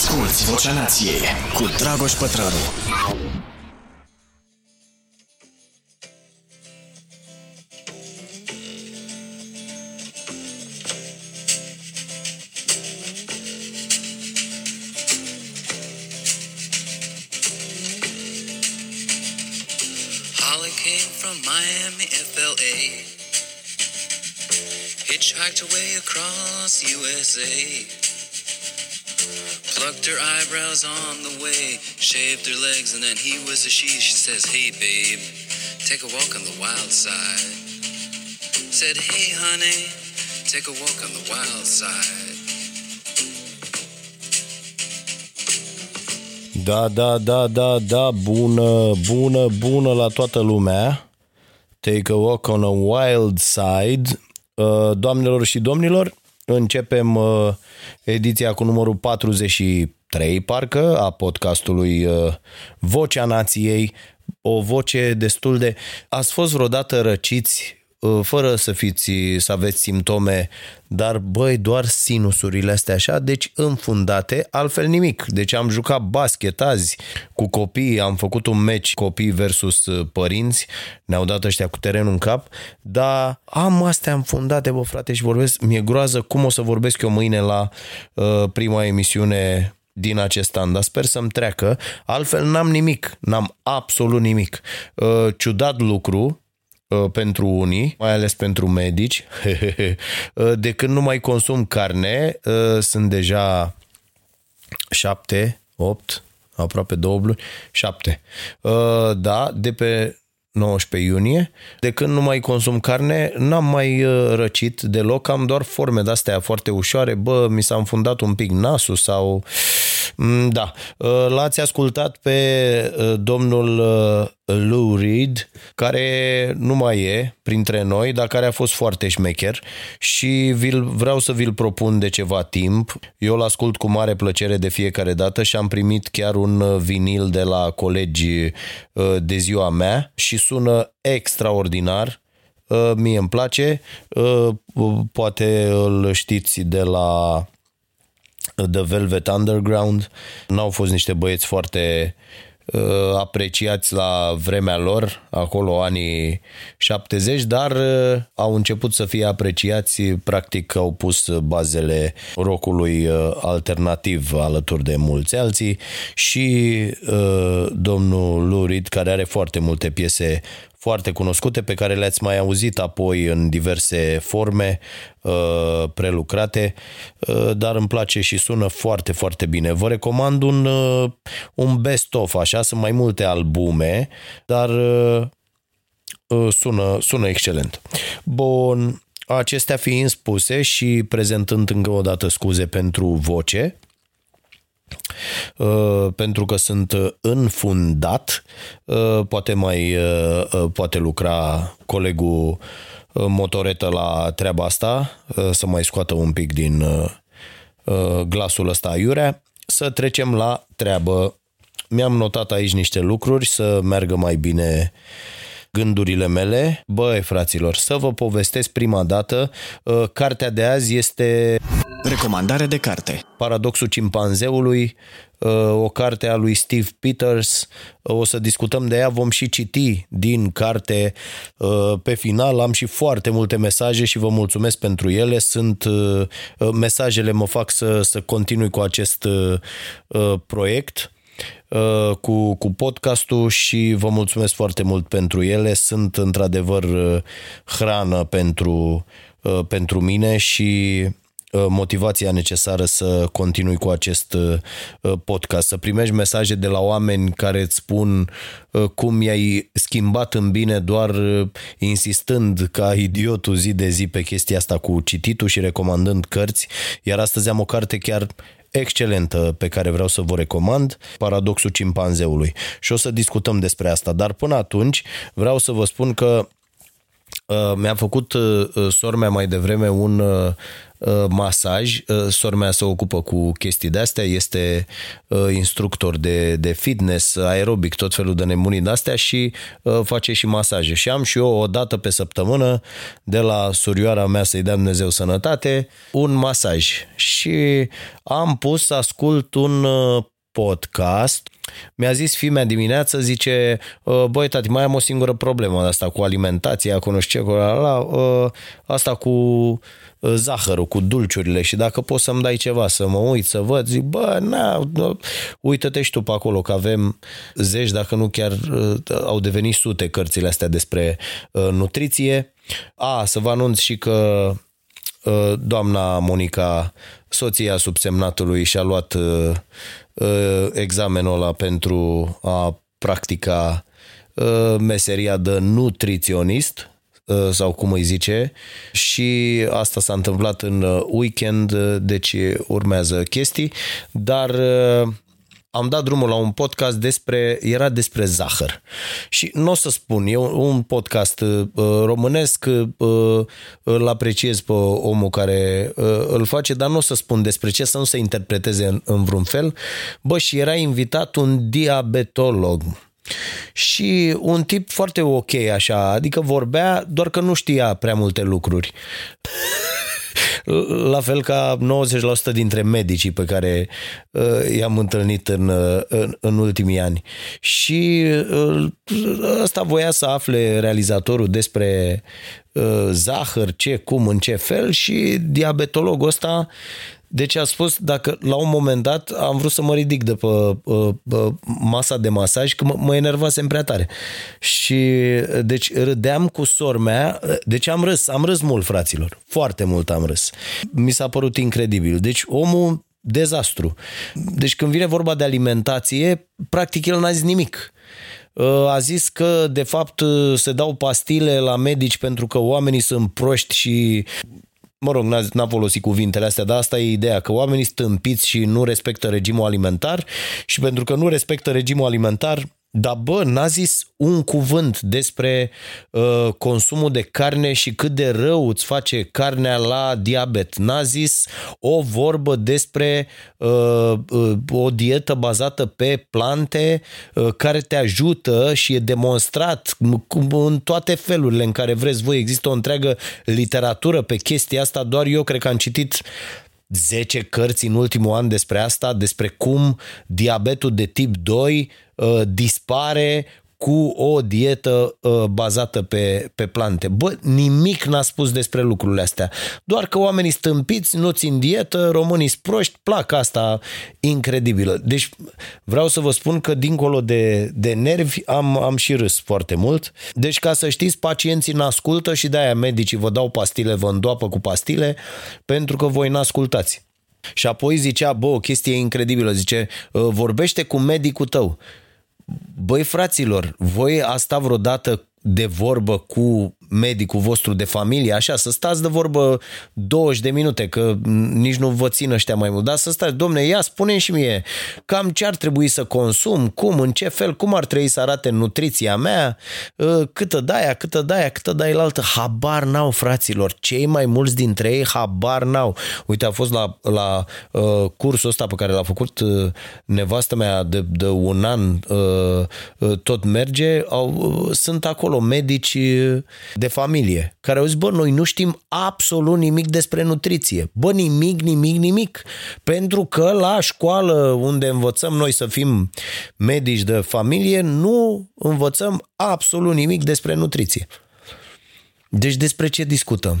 Asculți Vocea Nației cu Dragoș Pătrălu. Holly came from Miami, FLA. Hitchhiked away across USA. Plucked her eyebrows on the way, shaved her legs, and then he was a she. She says, Hey, babe, take a walk on the wild side. Said, Hey, honey, take a walk on the wild side. Da, da, da, da, da, bună, bună, bună la toată lumea. Take a walk on a wild side. Uh, Doamnelor și domnilor, începem uh, ediția cu numărul 43, parcă, a podcastului uh, Vocea Nației. O voce destul de... Ați fost vreodată răciți uh, fără să fiți, să aveți simptome, dar băi, doar sinusurile astea așa, deci înfundate, altfel nimic. Deci am jucat basket azi cu copii, am făcut un meci copii versus uh, părinți, ne-au dat ăștia cu terenul în cap, dar am astea înfundate, bă frate, și vorbesc, mi-e groază cum o să vorbesc eu mâine la uh, prima emisiune din acest an, dar sper să-mi treacă, altfel n-am nimic, n-am absolut nimic. Uh, ciudat lucru, uh, pentru unii, mai ales pentru medici. Uh, de când nu mai consum carne, uh, sunt deja șapte, opt, aproape două luni, șapte. Uh, Da, de pe 19 iunie. De când nu mai consum carne, n-am mai uh, răcit deloc, am doar forme de-astea foarte ușoare. Bă, mi s-a înfundat un pic nasul sau... Mm, Da, Uh, l-ați ascultat pe uh, domnul uh, Lou Reed, care nu mai e printre noi, dar care a fost foarte șmecher și vi vreau să vi-l propun de ceva timp. Eu îl ascult cu mare plăcere de fiecare dată și am primit chiar un uh, vinil de la colegi uh, de ziua mea și sună extraordinar. Uh, Mie îmi place, Uh, poate îl știți de la The Velvet Underground. N-au fost niște băieți foarte uh, apreciați la vremea lor, acolo anii 70, dar uh, au început să fie apreciați, practic au pus bazele rockului uh, alternativ alături de mulți alții și uh, domnul Lurid, care are foarte multe piese foarte cunoscute pe care le-ați mai auzit apoi în diverse forme uh, prelucrate, uh, dar îmi place și sună foarte, foarte bine. Vă recomand un, uh, un best-of, așa, sunt mai multe albume, dar uh, uh, sună, sună excelent. Bun, acestea fiind spuse și prezentând încă o dată scuze pentru voce, Uh, pentru că sunt uh, înfundat. Uh, Poate mai uh, uh, poate lucra colegul uh, motoretă la treaba asta, uh, să mai scoată un pic din uh, uh, glasul ăsta aiurea. Să trecem la treabă. Mi-am notat aici niște lucruri să meargă mai bine gândurile mele. Băi, fraților, să vă povestesc prima dată. uh, Cartea de azi este Recomandare de carte. Paradoxul cimpanzeului, uh, o carte a lui Steve Peters. Uh, O să discutăm de ea, vom și citi din carte. Uh, Pe final am și foarte multe mesaje și vă mulțumesc pentru ele. Sunt uh, uh, mesajele mă fac să, să continui cu acest uh, uh, proiect uh, cu, cu podcastul și vă mulțumesc foarte mult pentru ele. Sunt într-adevăr uh, hrană pentru, uh, pentru mine și uh, motivația necesară să continui cu acest uh, podcast, să primești mesaje de la oameni care îți spun uh, cum i-ai schimbat în bine doar uh, insistând ca idiotul zi de zi pe chestia asta cu cititul și recomandând cărți, iar astăzi am o carte chiar excelentă pe care vreau să vă recomand, Paradoxul cimpanzeului. Și o să discutăm despre asta, dar până atunci vreau să vă spun că Uh, mi-a făcut uh, uh, sor mea mai devreme un uh, uh, masaj. Uh, sora mea se ocupă cu chestii de-astea, este uh, instructor de, de fitness, aerobic, tot felul de nebunii de-astea și uh, face și masaje. Și am și eu o dată pe săptămână de la surioara mea să-i dea Dumnezeu sănătate, un masaj. Și am pus să ascult un uh, podcast mi-a zis fimea dimineață, zice, ă, băi tati, mai am o singură problemă asta cu alimentația, cu nu știu ce, cu la, la, ă, asta cu ă, zahărul, cu dulciurile și dacă poți să-mi dai ceva, să mă uit, să văd, zic, bă, na, uită-te și tu pe acolo, că avem zeci, dacă nu chiar au devenit sute cărțile astea despre nutriție. A, să vă anunț și că doamna Monica, soția subsemnatului, și-a luat Uh, examenul ăla pentru a practica uh, meseria de nutriționist uh, sau cum îi zice și asta s-a întâmplat în weekend, deci urmează chestii, dar am dat drumul la un podcast despre, era despre zahăr. Și nu o să spun, e un podcast uh, românesc, uh, îl apreciez pe omul care uh, îl face, dar nu o să spun despre ce, să nu se interpreteze în, în vreun fel. Bă, și era invitat un diabetolog. Și un tip foarte ok așa, adică vorbea, doar că nu știa prea multe lucruri la fel ca 90% dintre medicii pe care uh, i-am întâlnit în, uh, în, în ultimii ani. Și uh, ăsta voia să afle realizatorul despre zahăr, ce, cum, în ce fel și diabetologul ăsta deci a spus, dacă la un moment dat am vrut să mă ridic de pe uh, uh, masa de masaj, că mă, mă enervasem prea tare. Și deci râdeam cu sor mea, deci am râs, am râs mult, fraților. Foarte mult am râs. Mi s-a părut incredibil. Deci omul dezastru. Deci când vine vorba de alimentație, practic el n-a zis nimic a zis că de fapt se dau pastile la medici pentru că oamenii sunt proști și mă rog, n-a, n-a folosit cuvintele astea, dar asta e ideea, că oamenii stâmpiți și nu respectă regimul alimentar și pentru că nu respectă regimul alimentar, dar bă, n-a zis un cuvânt despre uh, consumul de carne și cât de rău îți face carnea la diabet. N-a zis o vorbă despre uh, uh, o dietă bazată pe plante uh, care te ajută și e demonstrat în toate felurile în care vreți voi. Există o întreagă literatură pe chestia asta, doar eu cred că am citit 10 cărți în ultimul an despre asta, despre cum diabetul de tip 2 uh, dispare cu o dietă uh, bazată pe, pe plante. Bă, nimic n-a spus despre lucrurile astea. Doar că oamenii stâmpiți nu țin dietă, românii proști, plac asta incredibilă. Deci vreau să vă spun că dincolo de, de nervi am, am și râs foarte mult. Deci ca să știți, pacienții n-ascultă și de-aia medicii vă dau pastile, vă îndoapă cu pastile pentru că voi n-ascultați. Și apoi zicea, bă, o chestie incredibilă, zice, vorbește cu medicul tău. Băi, fraților, voi a stat vreodată de vorbă cu medicul vostru de familie, așa, să stați de vorbă 20 de minute, că nici nu vă țin ăștia mai mult, dar să stați, domne, ia, spune și mie, cam ce ar trebui să consum, cum, în ce fel, cum ar trebui să arate nutriția mea, ă, câtă daia, câtă daia, câtă daia la altă, habar n-au, fraților, cei mai mulți dintre ei habar n-au. Uite, a fost la, la uh, cursul ăsta pe care l-a făcut uh, nevastă mea de, de un an, uh, uh, tot merge, au, uh, sunt acolo medici de familie, care au zis, bă, noi nu știm absolut nimic despre nutriție. Bă, nimic, nimic, nimic. Pentru că la școală unde învățăm noi să fim medici de familie, nu învățăm absolut nimic despre nutriție. Deci despre ce discutăm?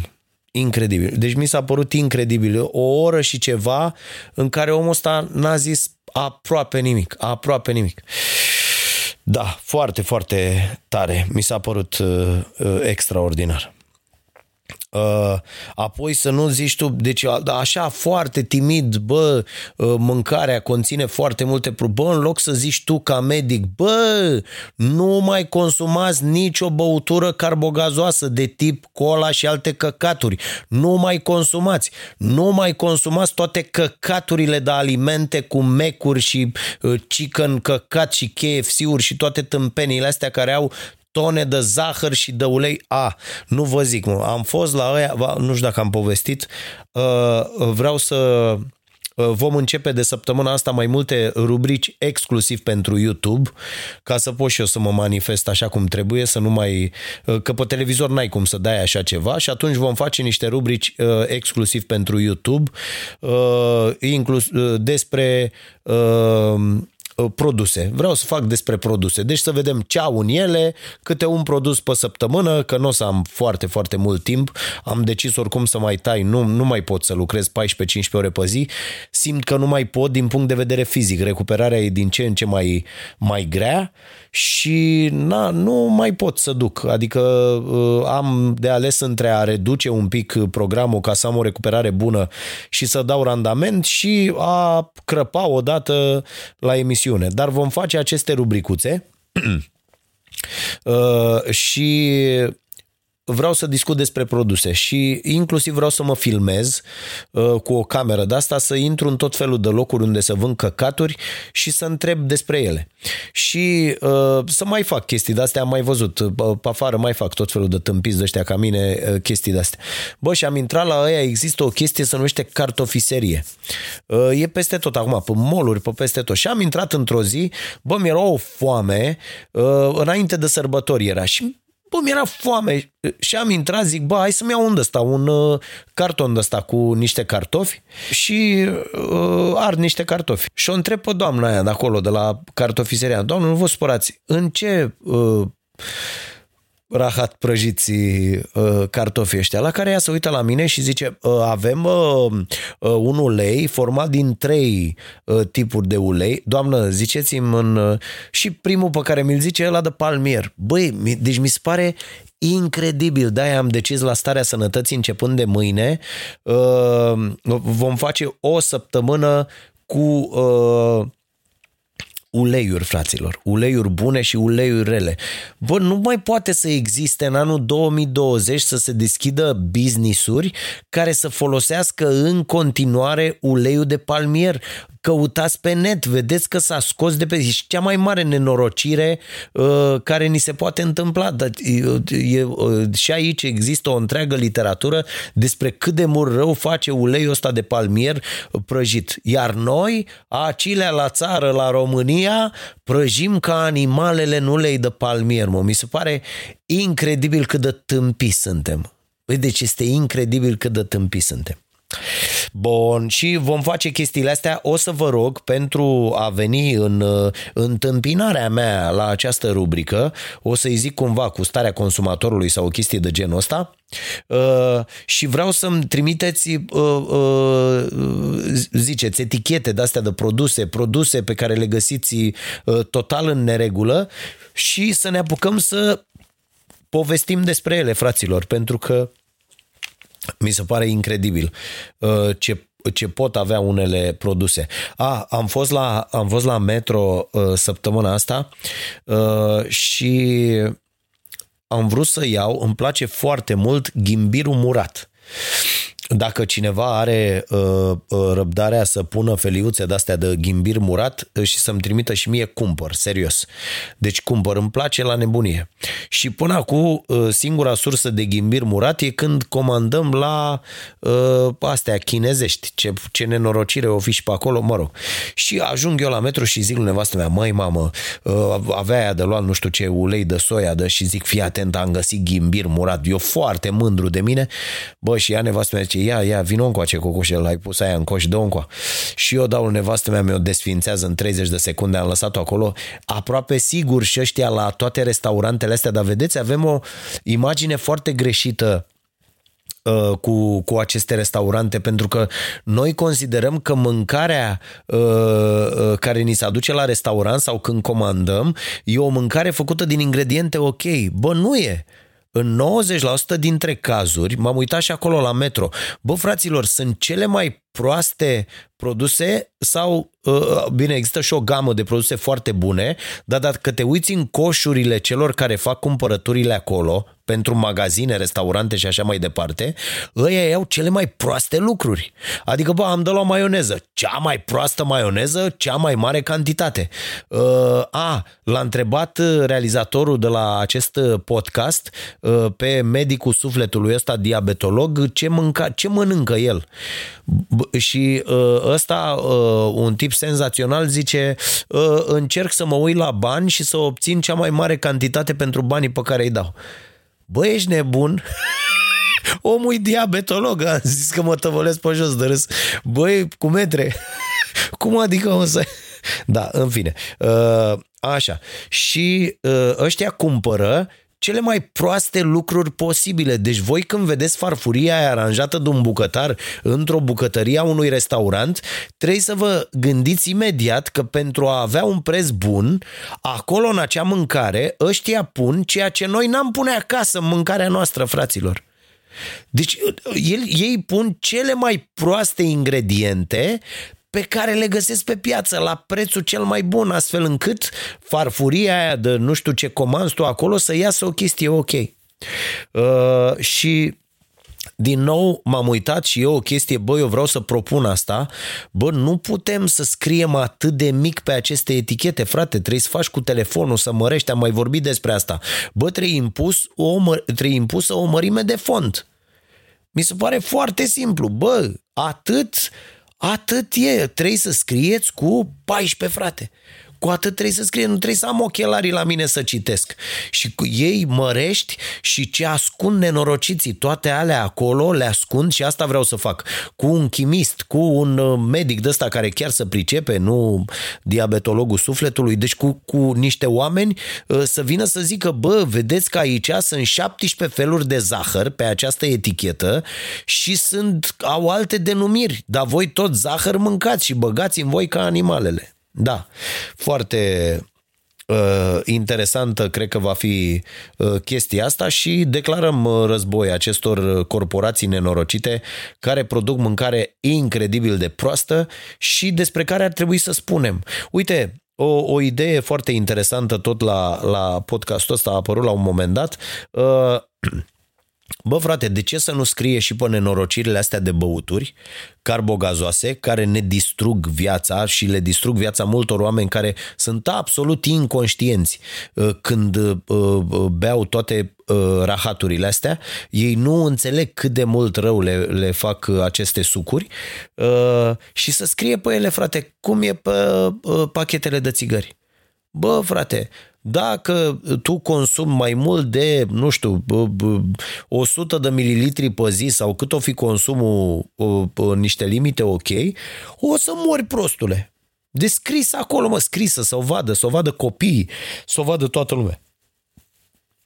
Incredibil. Deci mi s-a părut incredibil. O oră și ceva în care omul ăsta n-a zis aproape nimic. Aproape nimic. Da, foarte, foarte tare. Mi s-a părut uh, uh, extraordinar. Uh, apoi să nu zici tu, deci așa foarte timid, bă, uh, mâncarea conține foarte multe bă, în loc să zici tu ca medic, bă, nu mai consumați nicio băutură carbogazoasă de tip cola și alte căcaturi, nu mai consumați, nu mai consumați toate căcaturile de alimente cu mecuri și uh, chicken căcat și KFC-uri și toate tâmpenile astea care au tone de zahăr și de ulei. A, nu vă zic, mă, am fost la ăia, nu știu dacă am povestit, uh, vreau să Uh, vom începe de săptămâna asta mai multe rubrici exclusiv pentru YouTube, ca să pot și eu să mă manifest așa cum trebuie, să nu mai... Uh, că pe televizor n-ai cum să dai așa ceva și atunci vom face niște rubrici uh, exclusiv pentru YouTube, inclus despre Uh, produse. Vreau să fac despre produse. Deci să vedem ce au în ele, câte un produs pe săptămână, că nu o să am foarte, foarte mult timp. Am decis oricum să mai tai, nu, nu mai pot să lucrez 14-15 ore pe zi. Simt că nu mai pot din punct de vedere fizic. Recuperarea e din ce în ce mai, mai grea și na, nu mai pot să duc. Adică uh, am de ales între a reduce un pic programul ca să am o recuperare bună și să dau randament și a crăpa odată la emisiune. Dar vom face aceste rubricuțe. Uh, și vreau să discut despre produse și inclusiv vreau să mă filmez uh, cu o cameră de asta, să intru în tot felul de locuri unde să vând căcaturi și să întreb despre ele. Și uh, să mai fac chestii de astea, am mai văzut, uh, pe afară mai fac tot felul de tâmpiți de ăștia ca mine, uh, chestii de astea. Bă, și am intrat la ăia, există o chestie se numește cartofiserie. Uh, e peste tot acum, pe moluri, pe peste tot. Și am intrat într-o zi, bă, mi-era o foame, uh, înainte de sărbători era și Bă, mi-era foame. Și am intrat, zic, bă, hai să-mi iau un ăsta, un uh, carton ăsta cu niște cartofi și uh, ard niște cartofi. Și o întreb pe doamna aia de acolo, de la cartofiseria, doamnă, nu vă supărați, în ce uh, rahat prăjiți uh, cartofii ăștia, la care ea se uită la mine și zice uh, avem uh, uh, un ulei format din trei uh, tipuri de ulei. Doamnă, ziceți-mi în... Uh, și primul pe care mi-l zice e ăla de palmier. Băi, mi, deci mi se pare incredibil. De-aia am decis la starea sănătății începând de mâine. Uh, vom face o săptămână cu uh, uleiuri, fraților. Uleiuri bune și uleiuri rele. Bă, nu mai poate să existe în anul 2020 să se deschidă business-uri care să folosească în continuare uleiul de palmier căutați pe net, vedeți că s-a scos de pe... Și cea mai mare nenorocire uh, care ni se poate întâmpla. Dar, e, e, uh, și aici există o întreagă literatură despre cât de mult rău face uleiul ăsta de palmier prăjit. Iar noi, acilea la țară, la România, prăjim ca animalele în ulei de palmier. Mă. Mi se pare incredibil cât de tâmpi suntem. Deci este incredibil cât de tâmpi suntem. Bun, și vom face chestiile astea. O să vă rog pentru a veni în uh, întâmpinarea mea la această rubrică, o să-i zic cumva cu starea consumatorului sau o chestie de genul ăsta, Uh, și vreau să-mi trimiteți, uh, uh, ziceți, etichete de astea de produse, produse pe care le găsiți uh, total în neregulă și să ne apucăm să povestim despre ele, fraților, pentru că mi se pare incredibil uh, ce ce pot avea unele produse. A, am fost la, am fost la metro uh, săptămâna asta uh, și am vrut să iau, îmi place foarte mult ghimbirul murat. Dacă cineva are uh, uh, răbdarea să pună feliuțe de-astea de ghimbir murat uh, și să-mi trimită și mie, cumpăr, serios. Deci cumpăr, îmi place la nebunie. Și până acum, uh, singura sursă de ghimbir murat e când comandăm la uh, astea chinezești. Ce, ce nenorocire o fi și pe acolo, mă rog. Și ajung eu la metro și zic lui nevastă mea, măi mamă, uh, avea aia de luat nu știu ce ulei de soia de și zic, fii atent, am găsit ghimbir murat. Eu foarte mândru de mine. Bă, și ea nevastă mea zice, ia, ia, vino încoace cu coșul, ai pus aia în coș, dă încoa. Și eu dau nevastă mea, mi-o desfințează în 30 de secunde, am lăsat-o acolo. Aproape sigur și ăștia la toate restaurantele astea, dar vedeți, avem o imagine foarte greșită uh, cu, cu aceste restaurante pentru că noi considerăm că mâncarea uh, uh, care ni se aduce la restaurant sau când comandăm e o mâncare făcută din ingrediente ok. Bă, nu e. În 90% dintre cazuri, m-am uitat și acolo la metro, bă, fraților, sunt cele mai proaste produse sau, uh, bine, există și o gamă de produse foarte bune, dar dacă te uiți în coșurile celor care fac cumpărăturile acolo, pentru magazine, restaurante și așa mai departe, ăia iau cele mai proaste lucruri. Adică, bă, am de la maioneză. Cea mai proastă maioneză, cea mai mare cantitate. Uh, a, l-a întrebat realizatorul de la acest podcast uh, pe medicul sufletului ăsta, diabetolog, ce, mânca, ce mănâncă el. B- și uh, ăsta, uh, un tip senzațional, zice uh, încerc să mă uit la bani și să obțin cea mai mare cantitate pentru banii pe care îi dau. Bă, ești nebun? Omul e diabetolog, a zis că mă tăvălesc pe jos de râs. Băi, cu metre. Cum adică o să... Da, în fine. Uh, așa. Și uh, ăștia cumpără cele mai proaste lucruri posibile. Deci voi când vedeți farfuria aia aranjată de un bucătar într-o bucătărie a unui restaurant, trebuie să vă gândiți imediat că pentru a avea un preț bun, acolo în acea mâncare, ăștia pun ceea ce noi n-am pune acasă în mâncarea noastră, fraților. Deci el, ei pun cele mai proaste ingrediente pe care le găsesc pe piață la prețul cel mai bun, astfel încât farfuria aia de nu știu ce comanzi tu acolo să iasă o chestie ok. Uh, și din nou m-am uitat și eu o chestie, bă, eu vreau să propun asta, bă, nu putem să scriem atât de mic pe aceste etichete, frate, trebuie să faci cu telefonul, să mărești, am mai vorbit despre asta. Bă, trebuie, impus o, trebuie impusă o mărime de font. Mi se pare foarte simplu, bă, atât Atât e, trebuie să scrieți cu 14 frate. Cu atât trebuie să scrie, nu trebuie să am ochelarii la mine să citesc. Și cu ei mărești și ce ascund nenorociții, toate alea acolo le ascund și asta vreau să fac. Cu un chimist, cu un uh, medic de ăsta care chiar să pricepe, nu diabetologul sufletului, deci cu, cu niște oameni uh, să vină să zică, bă, vedeți că aici sunt 17 feluri de zahăr pe această etichetă și sunt, au alte denumiri, dar voi tot zahăr mâncați și băgați în voi ca animalele. Da, foarte uh, interesantă cred că va fi uh, chestia asta și declarăm uh, război acestor corporații nenorocite care produc mâncare incredibil de proastă și despre care ar trebui să spunem. Uite, o, o idee foarte interesantă tot la, la podcastul ăsta a apărut la un moment dat. Uh, Bă, frate, de ce să nu scrie și pe nenorocirile astea de băuturi carbogazoase care ne distrug viața și le distrug viața multor oameni care sunt absolut inconștienți uh, când uh, uh, beau toate rahaturile astea, ei nu înțeleg cât de mult rău le, le fac aceste sucuri și să scrie pe ele, frate, cum e pe pachetele de țigări. Bă, frate, dacă tu consumi mai mult de, nu știu, 100 de mililitri pe zi sau cât o fi consumul în niște limite ok, o să mori prostule. Descris acolo, mă, scrisă, să o vadă, să o vadă copiii, să o vadă toată lumea.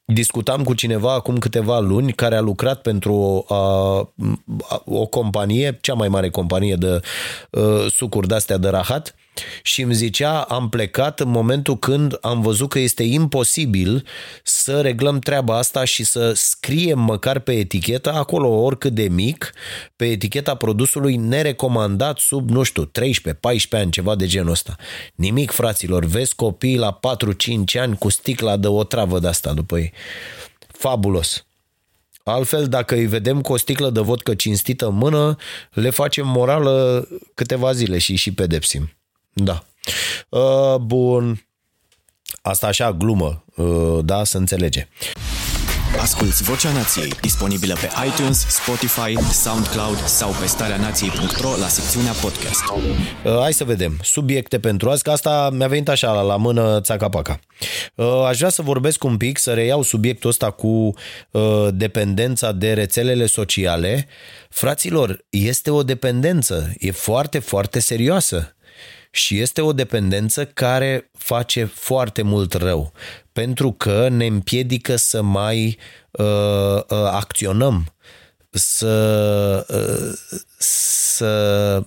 Discutam cu cineva acum câteva luni care a lucrat pentru o, a, o companie, cea mai mare companie de uh, sucuri de-astea de rahat, și îmi zicea, am plecat în momentul când am văzut că este imposibil să reglăm treaba asta și să scriem măcar pe etichetă, acolo oricât de mic, pe eticheta produsului nerecomandat sub, nu știu, 13-14 ani, ceva de genul ăsta. Nimic, fraților, vezi copii la 4-5 ani cu sticla de o travă de asta după ei. Fabulos. Altfel, dacă îi vedem cu o sticlă de vodcă cinstită în mână, le facem morală câteva zile și și pedepsim. Da. Uh, bun. Asta așa, glumă, uh, da, să înțelege. Asculți Vocea Nației, disponibilă pe iTunes, Spotify, SoundCloud sau pe starea nației.ro la secțiunea podcast. Uh, hai să vedem. Subiecte pentru azi, că asta mi-a venit așa la, la mână țaca-paca. Uh, aș vrea să vorbesc un pic, să reiau subiectul ăsta cu uh, dependența de rețelele sociale. Fraților, este o dependență, e foarte, foarte serioasă și este o dependență care face foarte mult rău, pentru că ne împiedică să mai uh, uh, acționăm, să, uh, să,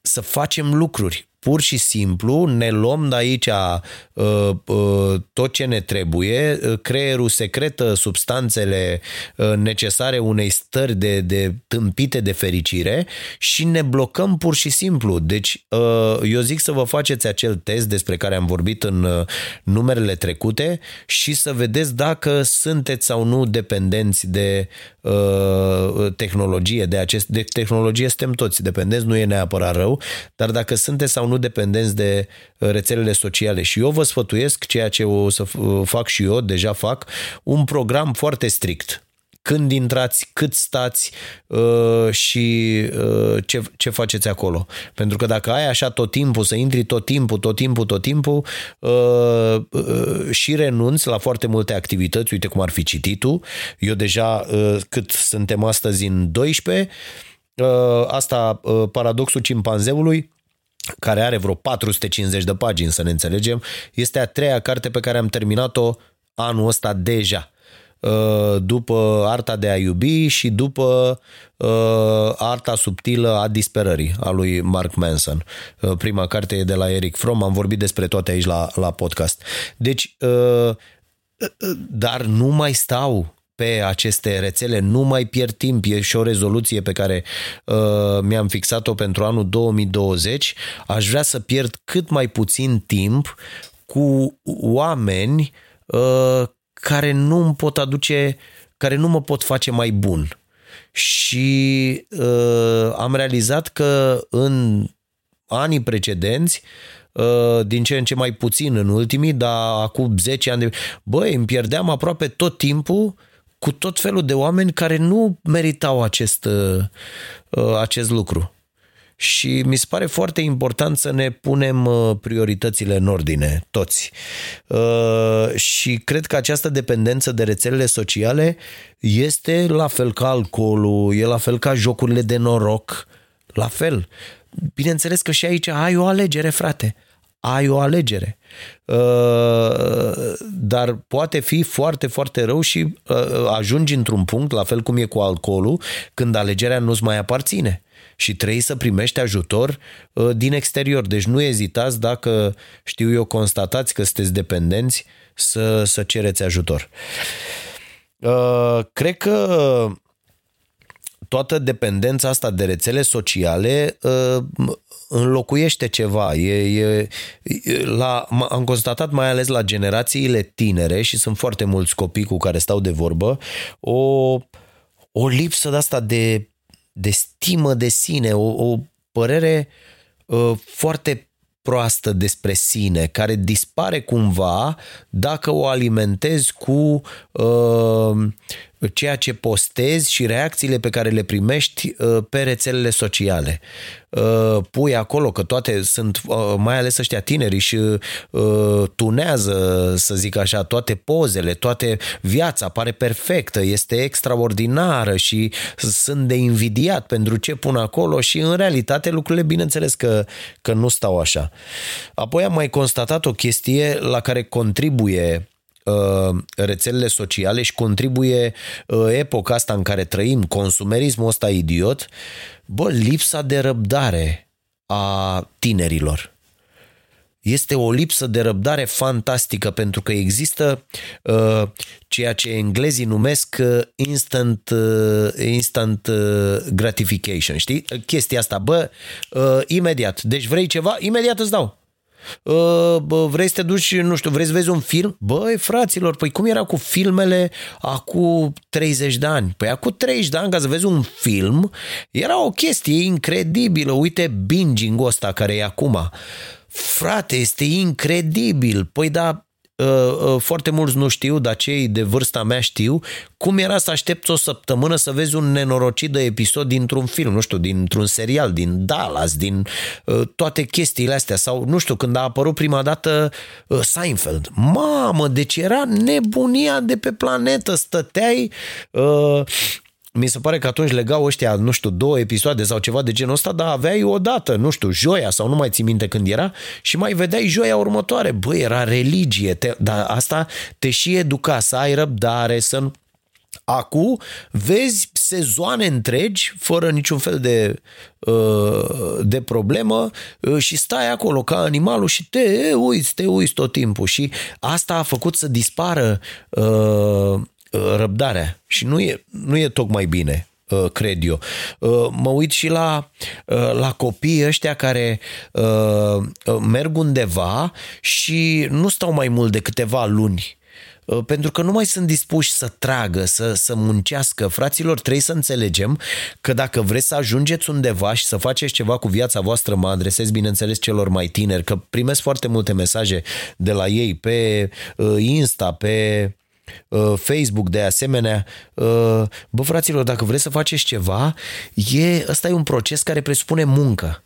să facem lucruri. Pur și simplu ne luăm de aici uh, uh, tot ce ne trebuie, uh, creierul secretă substanțele uh, necesare unei stări de, de tâmpite de fericire și ne blocăm pur și simplu. Deci uh, eu zic să vă faceți acel test despre care am vorbit în uh, numerele trecute și să vedeți dacă sunteți sau nu dependenți de uh, tehnologie, de acest de tehnologie suntem toți dependenți, nu e neapărat rău, dar dacă sunteți sau nu dependenți de uh, rețelele sociale. Și eu vă sfătuiesc ceea ce o să fac și eu, deja fac, un program foarte strict când intrați, cât stați uh, și uh, ce, ce faceți acolo. Pentru că dacă ai așa tot timpul, să intri tot timpul, tot timpul, tot timpul uh, uh, și renunți la foarte multe activități, uite cum ar fi cititul, eu deja uh, cât suntem astăzi în 12, uh, asta uh, paradoxul cimpanzeului, care are vreo 450 de pagini, să ne înțelegem, este a treia carte pe care am terminat-o anul ăsta deja. Uh, după Arta de a iubi și după uh, Arta subtilă a disperării a lui Mark Manson. Uh, prima carte e de la Eric Fromm, am vorbit despre toate aici la, la podcast. Deci, dar nu mai stau pe aceste rețele, nu mai pierd timp, e și o rezoluție pe care uh, mi-am fixat-o pentru anul 2020. Aș vrea să pierd cât mai puțin timp cu oameni uh, care nu îmi pot aduce, care nu mă pot face mai bun. Și uh, am realizat că în anii precedenți uh, din ce în ce mai puțin în ultimii, dar acum 10 ani de... Băi, îmi pierdeam aproape tot timpul cu tot felul de oameni care nu meritau acest, uh, uh acest lucru și mi se pare foarte important să ne punem uh, prioritățile în ordine, toți. Uh, și cred că această dependență de rețelele sociale este la fel ca alcoolul, e la fel ca jocurile de noroc, la fel. Bineînțeles că și aici ai o alegere, frate. Ai o alegere. Uh, dar poate fi foarte, foarte rău și ajungi într-un punct, la fel cum e cu alcoolul, când alegerea nu-ți mai aparține și trebuie să primești ajutor uh, din exterior. Deci nu ezitați dacă, știu eu, constatați că sunteți dependenți să, să cereți ajutor. Uh, cred că toată dependența asta de rețele sociale uh, înlocuiește ceva. E, e, la, am constatat mai ales la generațiile tinere și sunt foarte mulți copii cu care stau de vorbă, o, o lipsă de asta de de stimă de sine, o, o părere uh, foarte proastă despre sine, care dispare cumva dacă o alimentezi cu uh, ceea ce postezi și reacțiile pe care le primești uh, pe rețelele sociale. Uh, pui acolo că toate sunt, uh, mai ales ăștia tineri și tunează, să zic așa, toate pozele, toate viața pare perfectă, este extraordinară și sunt de invidiat pentru ce pun acolo și în realitate lucrurile bineînțeles că, că nu stau așa. Apoi am mai constatat o chestie la care contribuie Uh, rețelele sociale și contribuie uh, epoca asta în care trăim, consumerismul ăsta idiot, bă, lipsa de răbdare a tinerilor. Este o lipsă de răbdare fantastică pentru că există uh, ceea ce englezii numesc uh, instant, uh, instant uh, gratification, știi? Chestia asta, bă, uh, imediat. Deci vrei ceva? Imediat îți dau. Uh, bă, vrei să te duci, nu știu, vrei să vezi un film? Băi, fraților, păi cum era cu filmele acum 30 de ani? Păi acum 30 de ani, ca să vezi un film, era o chestie incredibilă. Uite binging-ul ăsta care e acum. Frate, este incredibil. Păi da, Uh, uh, foarte mulți nu știu, dar cei de vârsta mea știu, cum era să aștepți o săptămână să vezi un nenorocit de episod dintr-un film, nu știu, dintr-un serial, din Dallas, din uh, toate chestiile astea, sau nu știu, când a apărut prima dată Seinfeld. Mamă, deci era nebunia de pe planetă, stăteai mi se pare că atunci legau ăștia, nu știu, două episoade sau ceva de genul ăsta, dar aveai o dată, nu știu, joia sau nu mai ții minte când era și mai vedeai joia următoare. Băi, era religie, te, dar asta te și educa, să ai răbdare, să Acum vezi sezoane întregi, fără niciun fel de, uh, de problemă uh, și stai acolo ca animalul și te uiți, te uiți tot timpul și asta a făcut să dispară uh, răbdarea și nu e, nu e tocmai bine cred eu. Mă uit și la, la copiii ăștia care merg undeva și nu stau mai mult de câteva luni Uh, pentru că nu mai sunt dispuși să tragă, să, să muncească. Fraților, trebuie să înțelegem că dacă vreți să ajungeți undeva și să faceți ceva cu viața voastră, mă adresez bineînțeles celor mai tineri, că primesc foarte multe mesaje de la ei pe uh, Insta, pe uh, Facebook de asemenea. Bă, fraților, dacă vreți să faceți ceva, e, ăsta e un proces care presupune muncă.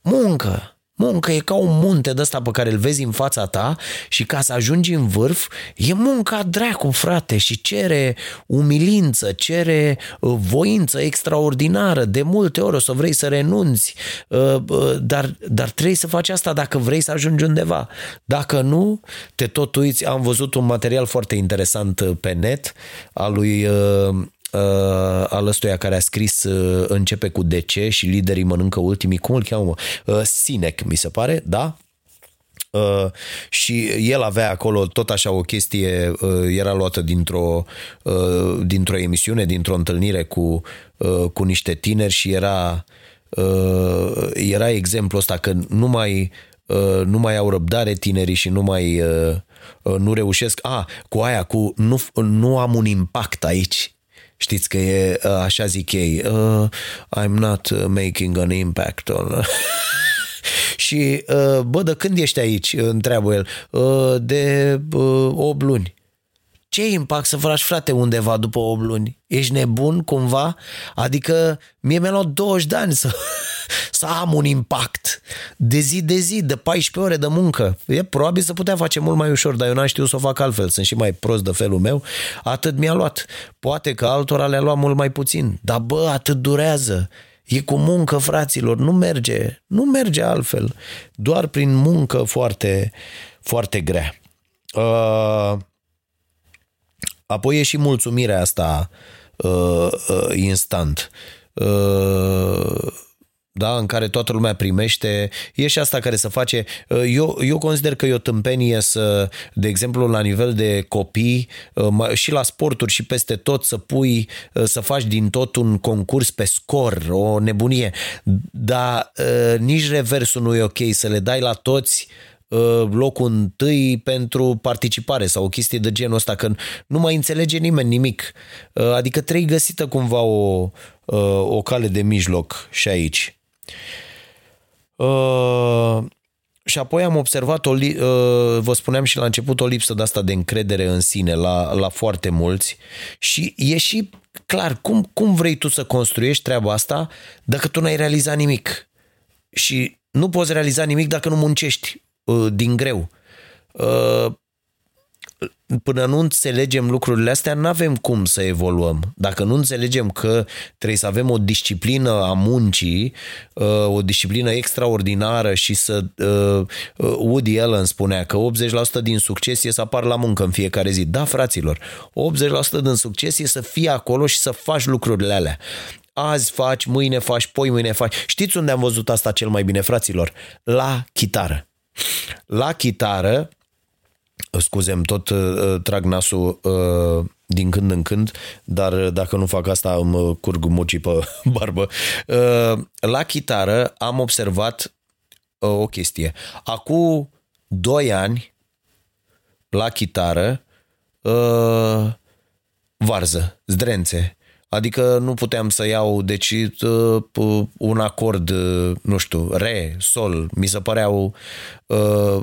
Muncă! Muncă e ca un munte de ăsta pe care îl vezi în fața ta și ca să ajungi în vârf, e munca dracu, frate, și cere umilință, cere uh, voință extraordinară. De multe ori o să vrei să renunți, uh, uh, dar, dar trebuie să faci asta dacă vrei să ajungi undeva. Dacă nu, te tot uiți. Am văzut un material foarte interesant pe net al lui uh, al ăstuia care a scris uh, începe cu DC și liderii mănâncă ultimii, cum îl cheamă? Uh, Sinec, mi se pare, da? Uh, și el avea acolo tot așa o chestie, uh, era luată dintr-o, uh, dintr-o emisiune, dintr-o întâlnire cu, uh, cu niște tineri și era, uh, era exemplul ăsta că nu mai, uh, nu mai au răbdare tinerii și nu mai uh, uh nu reușesc, a, cu aia, cu nu, nu am un impact aici, Știți că e, uh, așa zic ei, uh, I'm not uh, making an impact on... și, uh, bă, de când ești aici? Întreabă el. Uh, de uh, 8 luni. Ce impact să faci, frate, undeva după 8 luni? Ești nebun cumva? Adică mie mi-a luat 20 de ani să, să am un impact de zi de zi, de 14 ore de muncă. E probabil să putea face mult mai ușor, dar eu n-am știut să o fac altfel. Sunt și mai prost de felul meu. Atât mi-a luat. Poate că altora le-a luat mult mai puțin. Dar bă, atât durează. E cu muncă, fraților, nu merge, nu merge altfel. Doar prin muncă foarte, foarte grea. Uh, Apoi e și mulțumirea asta uh, uh, instant. Uh, da, în care toată lumea primește, e și asta care se face. Uh, eu, eu consider că e o tâmpenie să, de exemplu, la nivel de copii uh, și la sporturi și peste tot să pui, uh, să faci din tot un concurs pe scor, o nebunie, dar nici reversul nu e ok, să le dai la toți Uh, locul întâi pentru participare sau o chestie de genul ăsta, că nu mai înțelege nimeni nimic. Uh, adică trebuie găsită cumva o, uh, o cale de mijloc și aici. Și apoi am observat, o, vă spuneam și la început, o lipsă de asta de încredere în sine la, la foarte mulți și e și clar, cum, cum vrei tu să construiești treaba asta dacă tu n-ai realizat nimic? Și nu poți realiza nimic dacă nu muncești Uh, din greu. Uh, până nu înțelegem lucrurile astea, nu avem cum să evoluăm. Dacă nu înțelegem că trebuie să avem o disciplină a muncii, uh, o disciplină extraordinară și să... Woody Allen spunea că 80% din succes e să apar la muncă în fiecare zi. Da, fraților, 80% din succes e să fii acolo și să faci lucrurile alea azi faci, mâine faci, poi mâine faci. Știți unde am văzut asta cel mai bine, fraților? La chitară. La chitară, scuzem, tot uh, trag nasul uh, din când în când, dar dacă nu fac asta îmi curg mocii pe barbă. Uh, la chitară am observat uh, o chestie. Acum doi ani, la chitară, uh, varză, zdrențe, Adică nu puteam să iau, deci uh, un acord, uh, nu știu, re, sol, mi se păreau uh,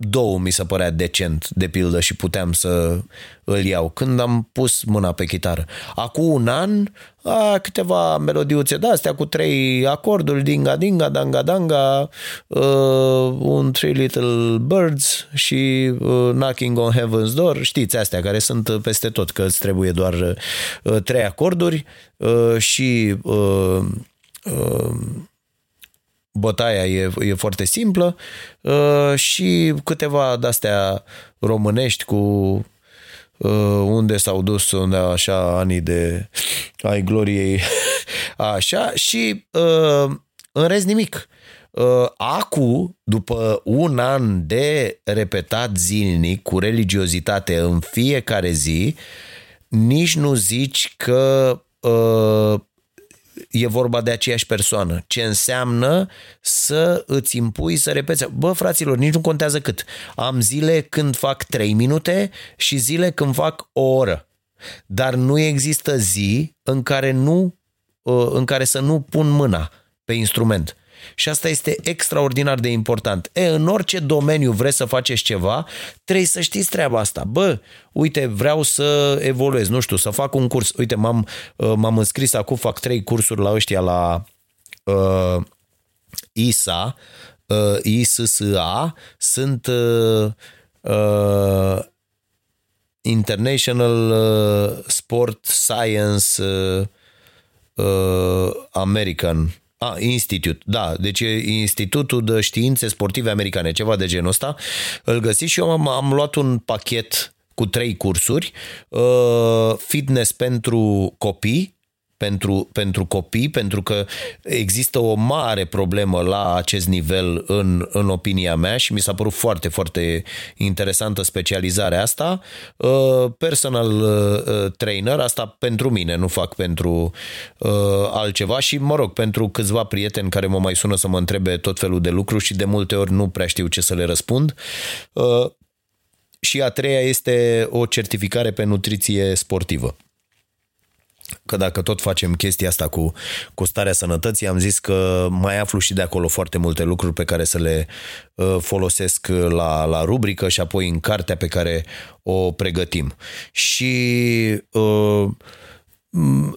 două mi se părea decent, de pildă, și puteam să îl iau. Când am pus mâna pe chitară. Acum un an, a, câteva melodiuțe de astea cu trei acorduri, dinga, dinga, danga, danga, uh, un Three Little Birds și uh, Knocking on Heaven's Door, știți astea care sunt peste tot, că îți trebuie doar uh, trei acorduri uh, și uh, uh, bătaia e, e foarte simplă uh, și câteva de-astea românești cu uh, unde s-au dus unde așa anii de ai gloriei așa și uh, în rest nimic. Uh, acu, după un an de repetat zilnic cu religiozitate în fiecare zi, nici nu zici că uh, e vorba de aceeași persoană. Ce înseamnă să îți impui să repeți. Bă, fraților, nici nu contează cât. Am zile când fac 3 minute și zile când fac o oră. Dar nu există zi în care, nu, uh, în care să nu pun mâna pe instrument. Și asta este extraordinar de important. E, în orice domeniu vreți să faceți ceva, trebuie să știți treaba asta. Bă, uite, vreau să evoluez, nu știu, să fac un curs. Uite, m-am, uh, m-am înscris acum, fac trei cursuri la ăștia la uh, ISA, uh, ISSA, sunt uh, uh, International uh, Sport Science uh, uh, American a, Institute, da, deci e Institutul de Științe Sportive Americane, ceva de genul ăsta. Îl găsiți și eu am, am luat un pachet cu trei cursuri, uh, fitness pentru copii, pentru, pentru copii, pentru că există o mare problemă la acest nivel în, în opinia mea și mi s-a părut foarte, foarte interesantă specializarea asta. Uh, personal uh, trainer, asta pentru mine, nu fac pentru uh, altceva și, mă rog, pentru câțiva prieteni care mă mai sună să mă întrebe tot felul de lucruri și de multe ori nu prea știu ce să le răspund. Și a treia este o certificare pe nutriție sportivă că dacă tot facem chestia asta cu, cu starea sănătății, am zis că mai aflu și de acolo foarte multe lucruri pe care să le uh, folosesc la, la rubrică și apoi în cartea pe care o pregătim. Și uh,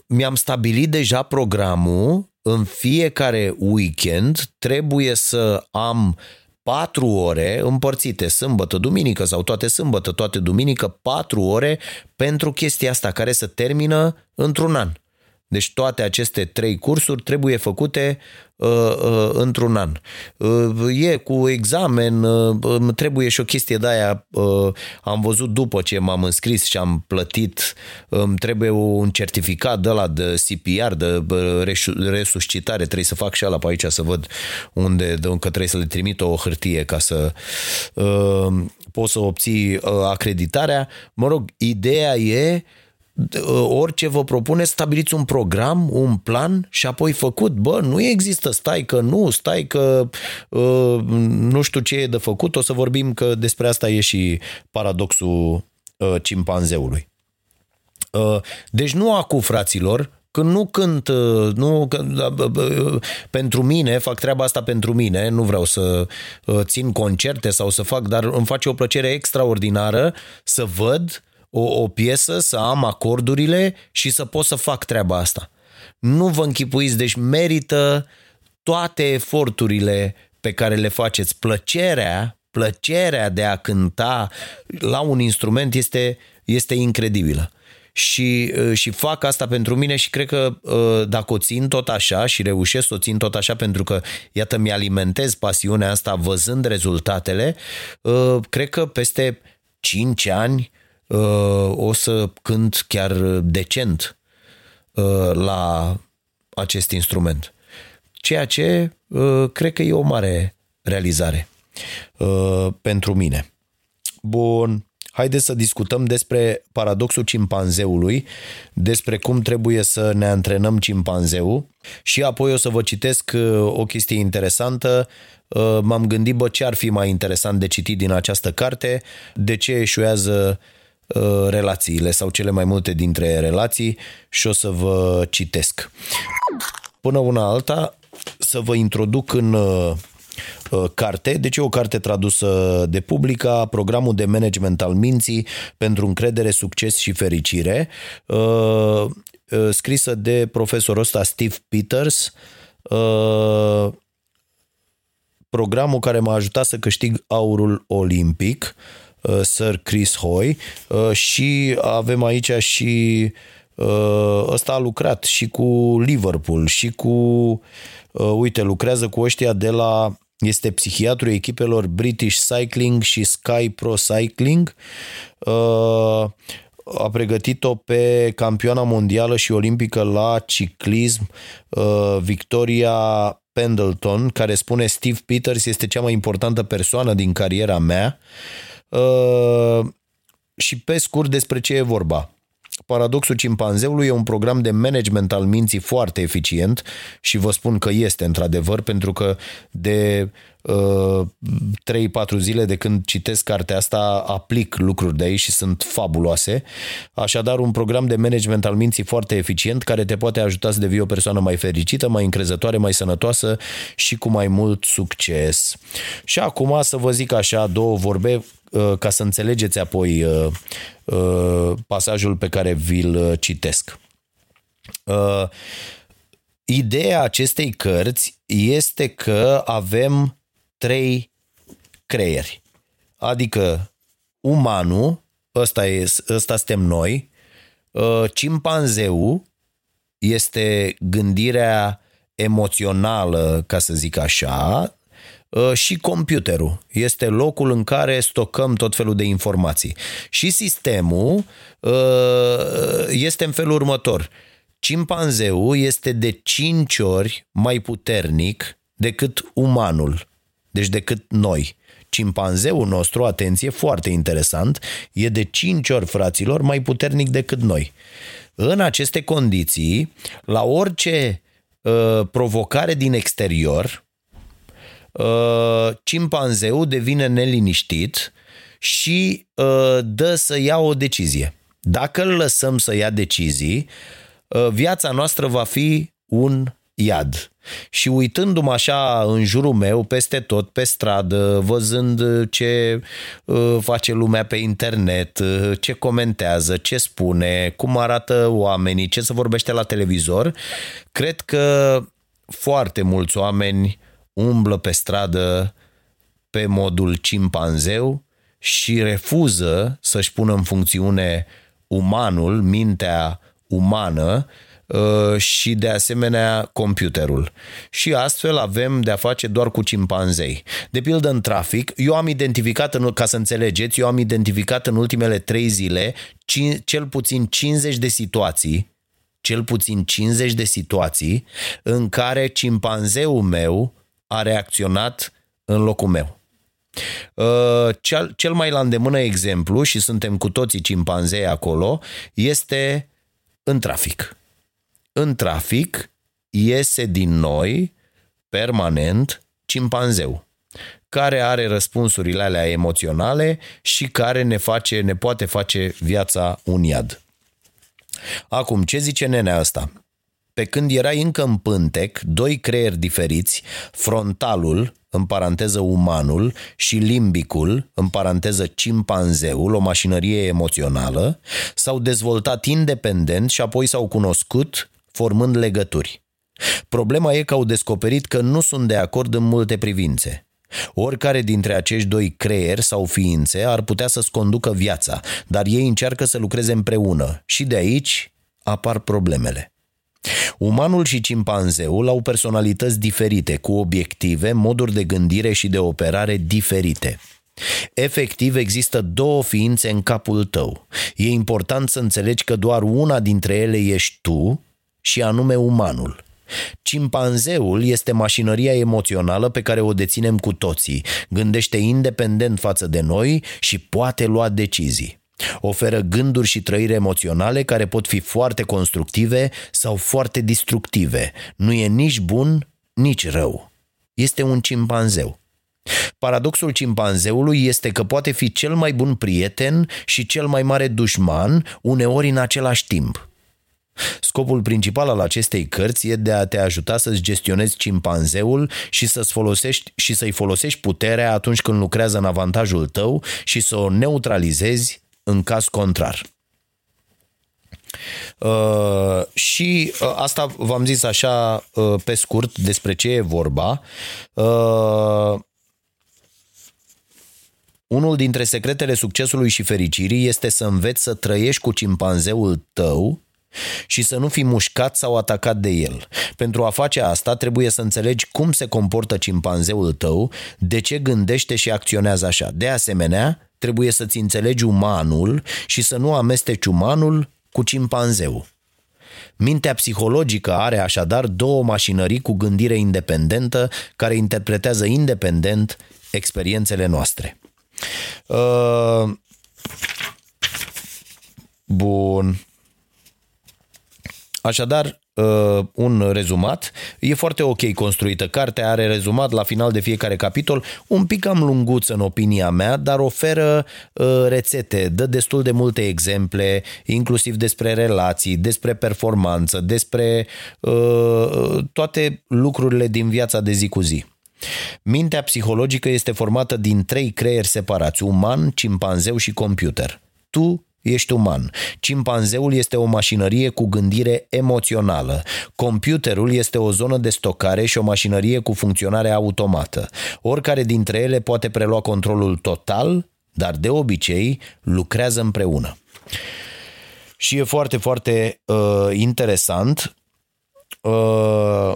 mi-am stabilit deja programul în fiecare weekend trebuie să am patru ore împărțite sâmbătă, duminică sau toate sâmbătă, toate duminică, patru ore pentru chestia asta care să termină într-un an. Deci toate aceste trei cursuri trebuie făcute uh, uh, într-un an. Uh, e cu examen, uh, trebuie și o chestie de aia, uh, am văzut după ce m-am înscris și am plătit, îmi uh, trebuie un certificat de la de CPR, de uh, resuscitare, trebuie să fac și ala pe aici să văd unde, de, că trebuie să le trimit o hârtie ca să uh, poți să obții uh, acreditarea. Mă rog, ideea e orice vă propune, stabiliți un program, un plan și apoi făcut. Bă, nu există, stai că nu, stai că uh, nu știu ce e de făcut, o să vorbim că despre asta e și paradoxul uh, cimpanzeului. Uh, deci nu acum, fraților, când nu cânt, nu, când, pentru mine, fac treaba asta pentru mine, nu vreau să țin concerte sau să fac, dar îmi face o plăcere extraordinară să văd o, o piesă, să am acordurile și să pot să fac treaba asta. Nu vă închipuiți, deci merită toate eforturile pe care le faceți. Plăcerea, plăcerea de a cânta la un instrument este, este incredibilă. Și, uh, și fac asta pentru mine și cred că uh, dacă o țin tot așa și reușesc să o țin tot așa pentru că, iată, mi-alimentez pasiunea asta văzând rezultatele, uh, cred că peste 5 ani Uh, o să cânt chiar decent uh, la acest instrument. Ceea ce uh, cred că e o mare realizare pentru mine. Bun, haideți să discutăm despre paradoxul cimpanzeului, despre cum trebuie să ne antrenăm cimpanzeul și apoi o să vă citesc o chestie interesantă. M-am gândit, bă, ce ar fi mai interesant de citit din această carte, de ce eșuează Uh, relațiile sau cele mai multe dintre relații și o să vă citesc. Până una alta, să vă introduc în uh, uh, carte, deci e o carte tradusă de publica, programul de management al minții pentru încredere, succes și fericire, scrisă de profesorul ăsta Steve Peters, programul care m-a ajutat să câștig aurul olimpic, Uh, Sir Chris Hoy uh, și avem aici și uh, ăsta a lucrat și cu Liverpool și cu uite, lucrează cu ăștia de la este psihiatru echipelor British Cycling și Sky Pro Cycling. a pregătit-o pe campioana mondială și olimpică la ciclism uh, Victoria Pendleton, care spune Steve Peters este cea mai importantă persoană din cariera mea. Uh, și pe scurt despre ce e vorba. Paradoxul cimpanzeului e un program de management al minții foarte eficient și vă spun că este într-adevăr pentru că de uh, 3-4 zile de când citesc cartea asta aplic lucruri de aici și sunt fabuloase. Așadar un program de management al minții foarte eficient care te poate ajuta să devii o persoană mai fericită, mai încrezătoare, mai sănătoasă și cu mai mult succes. Și acum să vă zic așa două vorbe Uh, ca să înțelegeți apoi uh, uh, pasajul pe care vi-l citesc. Ideea acestei cărți este că avem trei creieri. Adică umanul, ăsta, e, ăsta suntem noi, cimpanzeu este gândirea emoțională, ca să zic așa, Uh, și computerul. Este locul în care stocăm tot felul de informații. Și sistemul uh, este în felul următor. Cimpanzeul este de 5 ori mai puternic decât umanul, deci decât noi. Cimpanzeul nostru, atenție, foarte interesant, e de 5 ori, fraților, mai puternic decât noi. În aceste condiții, la orice uh, provocare din exterior, uh, cimpanzeul devine neliniștit și uh, dă să ia o decizie. Dacă îl lăsăm să ia decizii, uh, viața noastră va fi un iad. Și uitându-mă așa în jurul meu, peste tot, pe stradă, văzând ce uh, face lumea pe internet, uh, ce comentează, ce spune, cum arată oamenii, ce se vorbește la televizor, cred că foarte mulți oameni umblă pe stradă pe modul cimpanzeu și refuză să-și pună în funcțiune umanul, mintea umană uh, și de asemenea computerul. Și astfel avem de a face doar cu cimpanzei. De pildă în trafic, eu am identificat, în, ca să înțelegeți, eu am identificat în ultimele trei zile cel puțin 50 de situații cel puțin 50 de situații în care cimpanzeul meu a reacționat în locul meu. Uh, cel, cel mai la îndemână exemplu, și suntem cu toții cimpanzei acolo, este în trafic. În trafic iese din noi, permanent, cimpanzeu care are răspunsurile alea emoționale și care ne, face, ne poate face viața un iad. Acum, ce zice nenea asta? Pe când erai încă în pântec, doi creieri diferiți, frontalul, în paranteză umanul, și limbicul, în paranteză cimpanzeul, o mașinărie emoțională, s-au dezvoltat independent și apoi s-au cunoscut formând legături. Problema e că au descoperit că nu sunt de acord în multe privințe. Oricare dintre acești doi creieri sau ființe ar putea să-ți conducă viața, dar ei încearcă să lucreze împreună și de aici apar problemele. Umanul și cimpanzeul au personalități diferite, cu obiective, moduri de gândire și de operare diferite. Efectiv, există două ființe în capul tău. E important să înțelegi că doar una dintre ele ești tu și anume umanul. Cimpanzeul este mașinăria emoțională pe care o deținem cu toții, gândește independent față de noi și poate lua decizii. Oferă gânduri și trăiri emoționale care pot fi foarte constructive sau foarte destructive. Nu e nici bun, nici rău. Este un cimpanzeu. Paradoxul cimpanzeului este că poate fi cel mai bun prieten și cel mai mare dușman, uneori în același timp. Scopul principal al acestei cărți e de a te ajuta să-ți gestionezi cimpanzeul și, să-ți folosești, și să-i folosești puterea atunci când lucrează în avantajul tău și să o neutralizezi în caz contrar. Uh, și uh, asta v-am zis așa uh, pe scurt despre ce e vorba. Uh, unul dintre secretele succesului și fericirii este să înveți să trăiești cu cimpanzeul tău și să nu fii mușcat sau atacat de el. Pentru a face asta, trebuie să înțelegi cum se comportă cimpanzeul tău, de ce gândește și acționează așa. De asemenea, trebuie să-ți înțelegi umanul și să nu amesteci umanul cu cimpanzeu. Mintea psihologică are așadar două mașinării cu gândire independentă care interpretează independent experiențele noastre. Uh... Bun. Așadar, uh, un rezumat. E foarte ok construită. Cartea are rezumat la final de fiecare capitol, un pic cam lunguț în opinia mea, dar oferă uh, rețete, dă destul de multe exemple, inclusiv despre relații, despre performanță, despre uh, toate lucrurile din viața de zi cu zi. Mintea psihologică este formată din trei creieri separați, uman, cimpanzeu și computer. Tu Ești uman. Cimpanzeul este o mașinărie cu gândire emoțională. Computerul este o zonă de stocare și o mașinărie cu funcționare automată. Oricare dintre ele poate prelua controlul total, dar de obicei lucrează împreună. Și e foarte, foarte uh, interesant. Uh,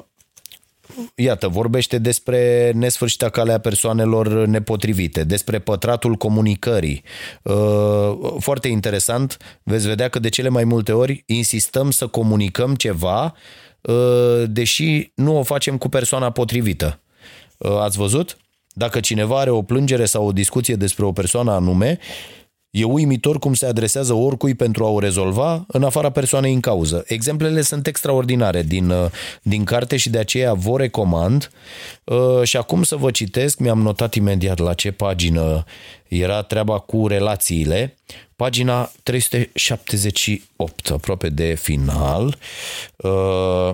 iată, vorbește despre nesfârșita calea persoanelor nepotrivite, despre pătratul comunicării. Uh, foarte interesant, veți vedea că de cele mai multe ori insistăm să comunicăm ceva, uh, deși nu o facem cu persoana potrivită. Uh, ați văzut? Dacă cineva are o plângere sau o discuție despre o persoană anume, E uimitor cum se adresează oricui pentru a o rezolva în afara persoanei în cauză. Exemplele sunt extraordinare din, uh, din carte și de aceea vă recomand. Uh, și acum să vă citesc, mi-am notat imediat la ce pagină era treaba cu relațiile. Pagina 378, aproape de final. Uh,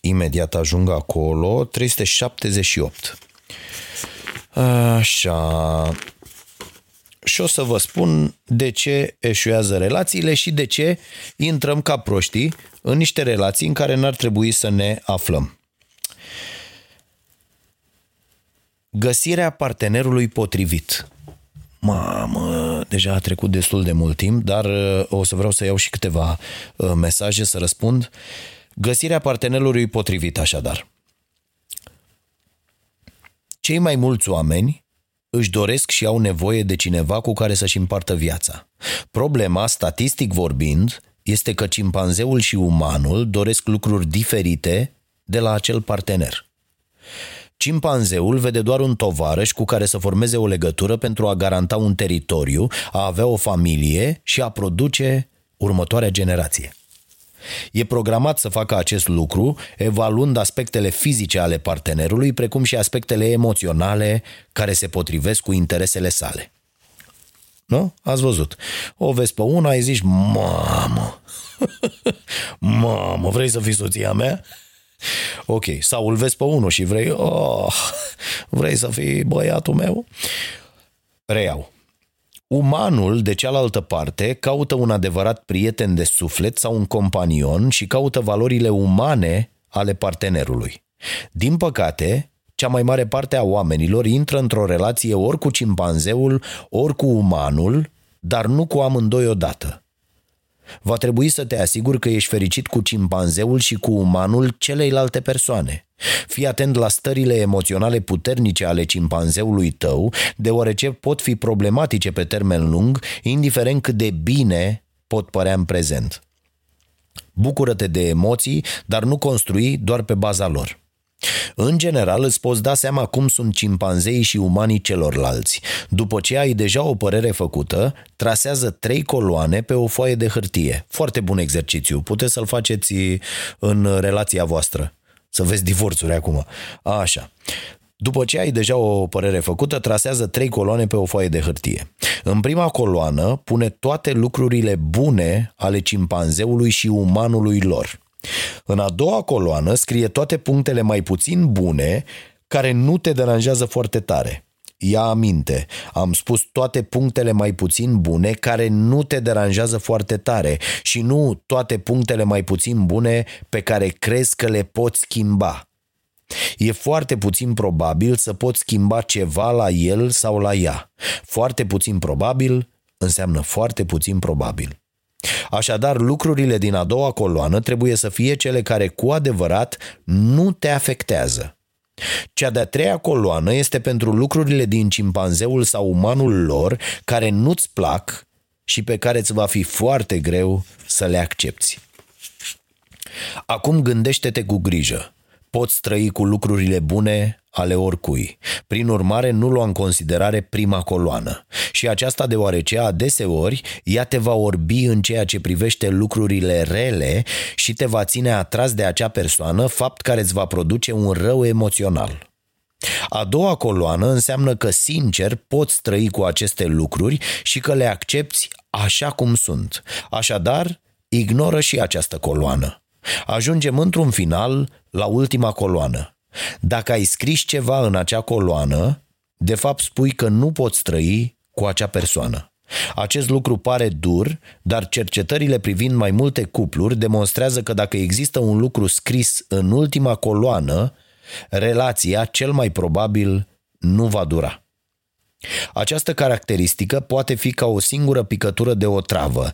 imediat ajung acolo. 378. Așa și o să vă spun de ce eșuează relațiile și de ce intrăm ca proștii în niște relații în care n-ar trebui să ne aflăm. Găsirea partenerului potrivit. Mamă, deja a trecut destul de mult timp, dar uh, o să vreau să iau și câteva uh, mesaje să răspund. Găsirea partenerului potrivit, așadar. Cei mai mulți oameni își doresc și au nevoie de cineva cu care să-și împartă viața. Problema, statistic vorbind, este că cimpanzeul și umanul doresc lucruri diferite de la acel partener. Cimpanzeul vede doar un tovarăș cu care să formeze o legătură pentru a garanta un teritoriu, a avea o familie și a produce următoarea generație. E programat să facă acest lucru, evaluând aspectele fizice ale partenerului, precum și aspectele emoționale care se potrivesc cu interesele sale. Nu? Ați văzut. O vezi pe una, îi zici, mamă, mamă, vrei să fii soția mea? Ok, sau îl vezi pe unul și vrei, oh, vrei să fii băiatul meu? Reiau. Umanul, de cealaltă parte, caută un adevărat prieten de suflet sau un companion și caută valorile umane ale partenerului. Din păcate, cea mai mare parte a oamenilor intră într-o relație ori cu cimpanzeul, ori cu umanul, dar nu cu amândoi odată. Va trebui să te asiguri că ești fericit cu cimpanzeul și cu umanul celeilalte persoane. Fii atent la stările emoționale puternice ale cimpanzeului tău, deoarece pot fi problematice pe termen lung, indiferent cât de bine pot părea în prezent. Bucură-te de emoții, dar nu construi doar pe baza lor. În general, îți poți da seama cum sunt cimpanzeii și umanii celorlalți. După ce ai deja o părere făcută, trasează trei coloane pe o foaie de hârtie. Foarte bun exercițiu. Puteți să-l faceți în relația voastră. Să vezi divorțuri acum. Așa. După ce ai deja o părere făcută, trasează trei coloane pe o foaie de hârtie. În prima coloană pune toate lucrurile bune ale cimpanzeului și umanului lor. În a doua coloană scrie toate punctele mai puțin bune care nu te deranjează foarte tare. Ia aminte, am spus toate punctele mai puțin bune care nu te deranjează foarte tare și nu toate punctele mai puțin bune pe care crezi că le poți schimba. E foarte puțin probabil să poți schimba ceva la el sau la ea. Foarte puțin probabil înseamnă foarte puțin probabil. Așadar, lucrurile din a doua coloană trebuie să fie cele care cu adevărat nu te afectează. Cea de-a treia coloană este pentru lucrurile din cimpanzeul sau umanul lor care nu-ți plac și pe care îți va fi foarte greu să le accepti. Acum gândește-te cu grijă. Poți trăi cu lucrurile bune ale oricui. Prin urmare, nu lua în considerare prima coloană. Și aceasta deoarece adeseori ea te va orbi în ceea ce privește lucrurile rele și te va ține atras de acea persoană, fapt care îți va produce un rău emoțional. A doua coloană înseamnă că sincer poți trăi cu aceste lucruri și că le accepti așa cum sunt. Așadar, ignoră și această coloană. Ajungem într-un final la ultima coloană. Dacă ai scris ceva în acea coloană, de fapt spui că nu poți trăi cu acea persoană. Acest lucru pare dur, dar cercetările privind mai multe cupluri demonstrează că dacă există un lucru scris în ultima coloană, relația cel mai probabil nu va dura. Această caracteristică poate fi ca o singură picătură de o travă.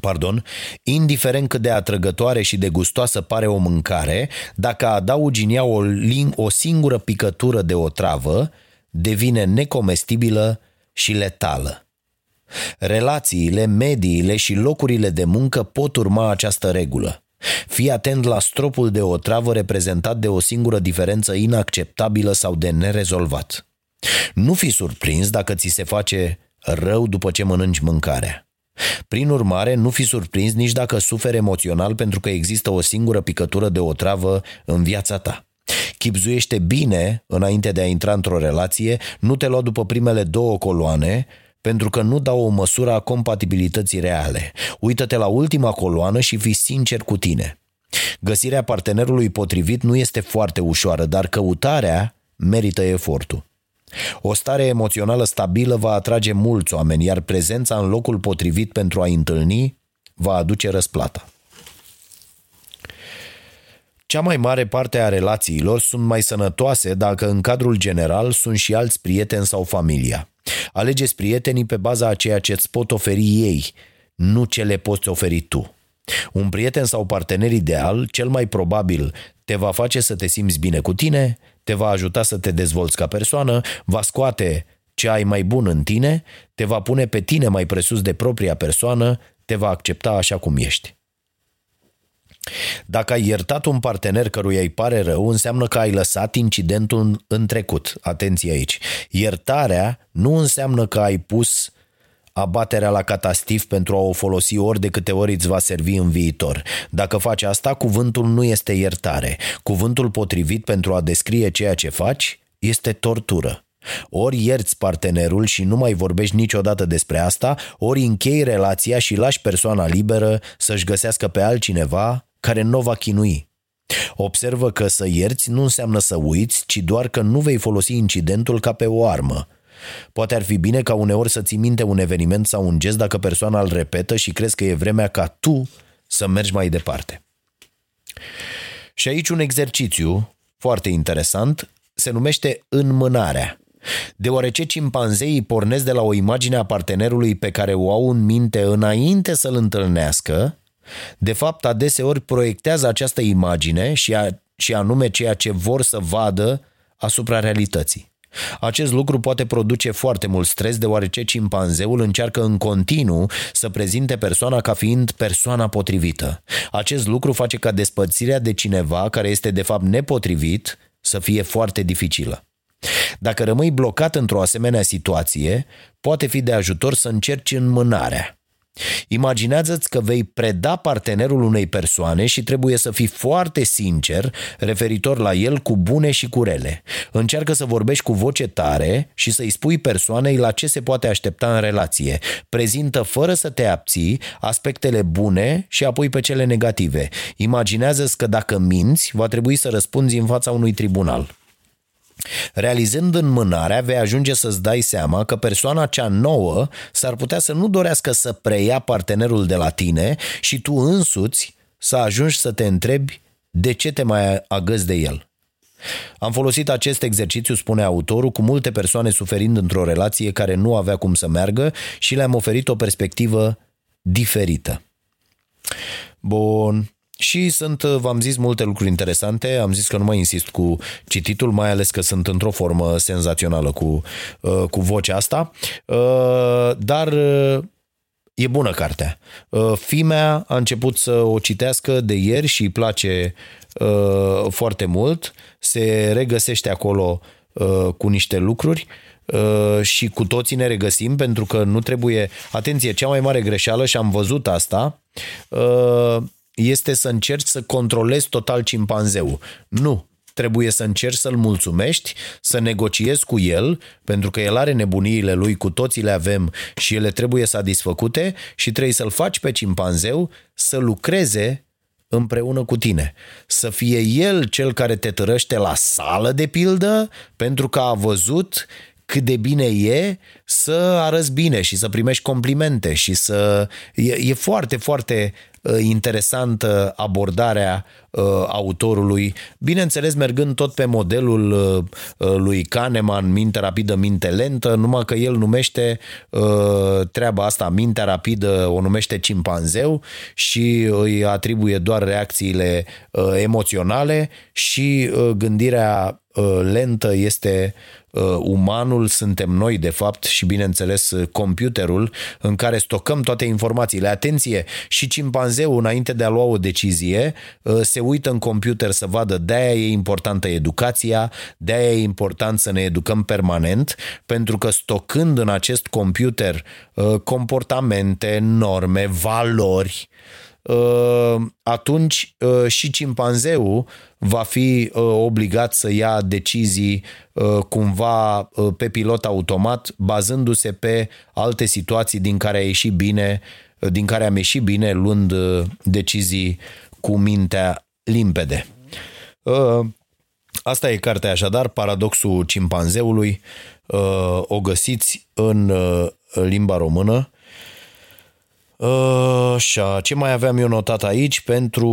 Pardon, indiferent cât de atrăgătoare și de gustoasă pare o mâncare, dacă adaugi în ea o, o singură picătură de o travă, devine necomestibilă și letală. Relațiile, mediile și locurile de muncă pot urma această regulă. Fii atent la stropul de o travă reprezentat de o singură diferență inacceptabilă sau de nerezolvat. Nu fi surprins dacă ți se face rău după ce mănânci mâncarea. Prin urmare, nu fi surprins nici dacă suferi emoțional pentru că există o singură picătură de o travă în viața ta. Chipzuiește bine înainte de a intra într-o relație, nu te lua după primele două coloane, pentru că nu dau o măsură a compatibilității reale. Uită-te la ultima coloană și fii sincer cu tine. Găsirea partenerului potrivit nu este foarte ușoară, dar căutarea merită efortul. O stare emoțională stabilă va atrage mulți oameni, iar prezența în locul potrivit pentru a-i întâlni va aduce răsplata. Cea mai mare parte a relațiilor sunt mai sănătoase dacă în cadrul general sunt și alți prieteni sau familia. Alegeți prietenii pe baza a ceea ce îți pot oferi ei, nu ce le poți oferi tu. Un prieten sau partener ideal, cel mai probabil, te va face să te simți bine cu tine, te va ajuta să te dezvolți ca persoană, va scoate ce ai mai bun în tine, te va pune pe tine mai presus de propria persoană, te va accepta așa cum ești. Dacă ai iertat un partener căruia îi pare rău, înseamnă că ai lăsat incidentul în trecut. Atenție aici. Iertarea nu înseamnă că ai pus abaterea la catastif pentru a o folosi ori de câte ori îți va servi în viitor. Dacă faci asta, cuvântul nu este iertare. Cuvântul potrivit pentru a descrie ceea ce faci este tortură. Ori ierți partenerul și nu mai vorbești niciodată despre asta, ori închei relația și lași persoana liberă să-și găsească pe altcineva care nu va chinui. Observă că să ierți nu înseamnă să uiți, ci doar că nu vei folosi incidentul ca pe o armă. Poate ar fi bine ca uneori să ții minte un eveniment sau un gest dacă persoana îl repetă și crezi că e vremea ca tu să mergi mai departe. Și aici un exercițiu foarte interesant se numește înmânarea. Deoarece cimpanzeii pornesc de la o imagine a partenerului pe care o au în minte înainte să-l întâlnească, de fapt adeseori proiectează această imagine și, a, și anume ceea ce vor să vadă asupra realității. Acest lucru poate produce foarte mult stres deoarece cimpanzeul încearcă în continuu să prezinte persoana ca fiind persoana potrivită. Acest lucru face ca despărțirea de cineva care este de fapt nepotrivit să fie foarte dificilă. Dacă rămâi blocat într-o asemenea situație, poate fi de ajutor să încerci înmânarea. Imaginează-ți că vei preda partenerul unei persoane și trebuie să fii foarte sincer referitor la el cu bune și cu rele. Încearcă să vorbești cu voce tare și să-i spui persoanei la ce se poate aștepta în relație. Prezintă fără să te abții aspectele bune și apoi pe cele negative. Imaginează-ți că dacă minți, va trebui să răspunzi în fața unui tribunal. Realizând înmânarea, vei ajunge să-ți dai seama că persoana cea nouă s-ar putea să nu dorească să preia partenerul de la tine și tu însuți să ajungi să te întrebi de ce te mai agăzi de el. Am folosit acest exercițiu, spune autorul, cu multe persoane suferind într-o relație care nu avea cum să meargă și le-am oferit o perspectivă diferită. Bun. Și sunt, v-am zis, multe lucruri interesante. Am zis că nu mai insist cu cititul, mai ales că sunt într-o formă senzațională cu, uh, cu vocea asta. Uh, dar uh, e bună cartea. Fimea a început să o citească de ieri și îi place foarte mult. Se regăsește acolo cu niște lucruri și cu toții ne regăsim pentru că nu trebuie, atenție, cea mai mare greșeală și am văzut asta, este să încerci să controlezi total cimpanzeul. Nu, trebuie să încerci să-l mulțumești, să negociezi cu el, pentru că el are nebuniile lui, cu toții le avem și ele trebuie satisfăcute și trebuie să-l faci pe cimpanzeu să lucreze împreună cu tine. Să fie el cel care te târăște la sală, de pildă, pentru că a văzut cât de bine e să arăți bine și să primești complimente și să... E, e foarte, foarte Uh, interesantă abordarea uh, autorului, bineînțeles mergând tot pe modelul uh, lui Kahneman, minte rapidă, minte lentă, numai că el numește treaba asta, mintea rapidă, o numește cimpanzeu și îi atribuie doar reacțiile emoționale și gândirea lentă este Uh, umanul suntem noi, de fapt, și bineînțeles uh, computerul în care stocăm toate informațiile. Atenție, și cimpanzeul, înainte de a lua o decizie, uh, se uită în computer să vadă de-aia e importantă educația, de-aia e important să ne educăm permanent, pentru că stocând în acest computer comportamente, norme, valori, atunci și cimpanzeul va fi uh, obligat să ia decizii uh, cumva uh, pe pilot automat, bazându-se pe alte situații din care a ieșit bine, din care am ieșit bine, luând decizii cu mintea limpede. Asta e cartea așadar, Paradoxul cimpanzeului. O găsiți în limba română. Așa, ce mai aveam eu notat aici pentru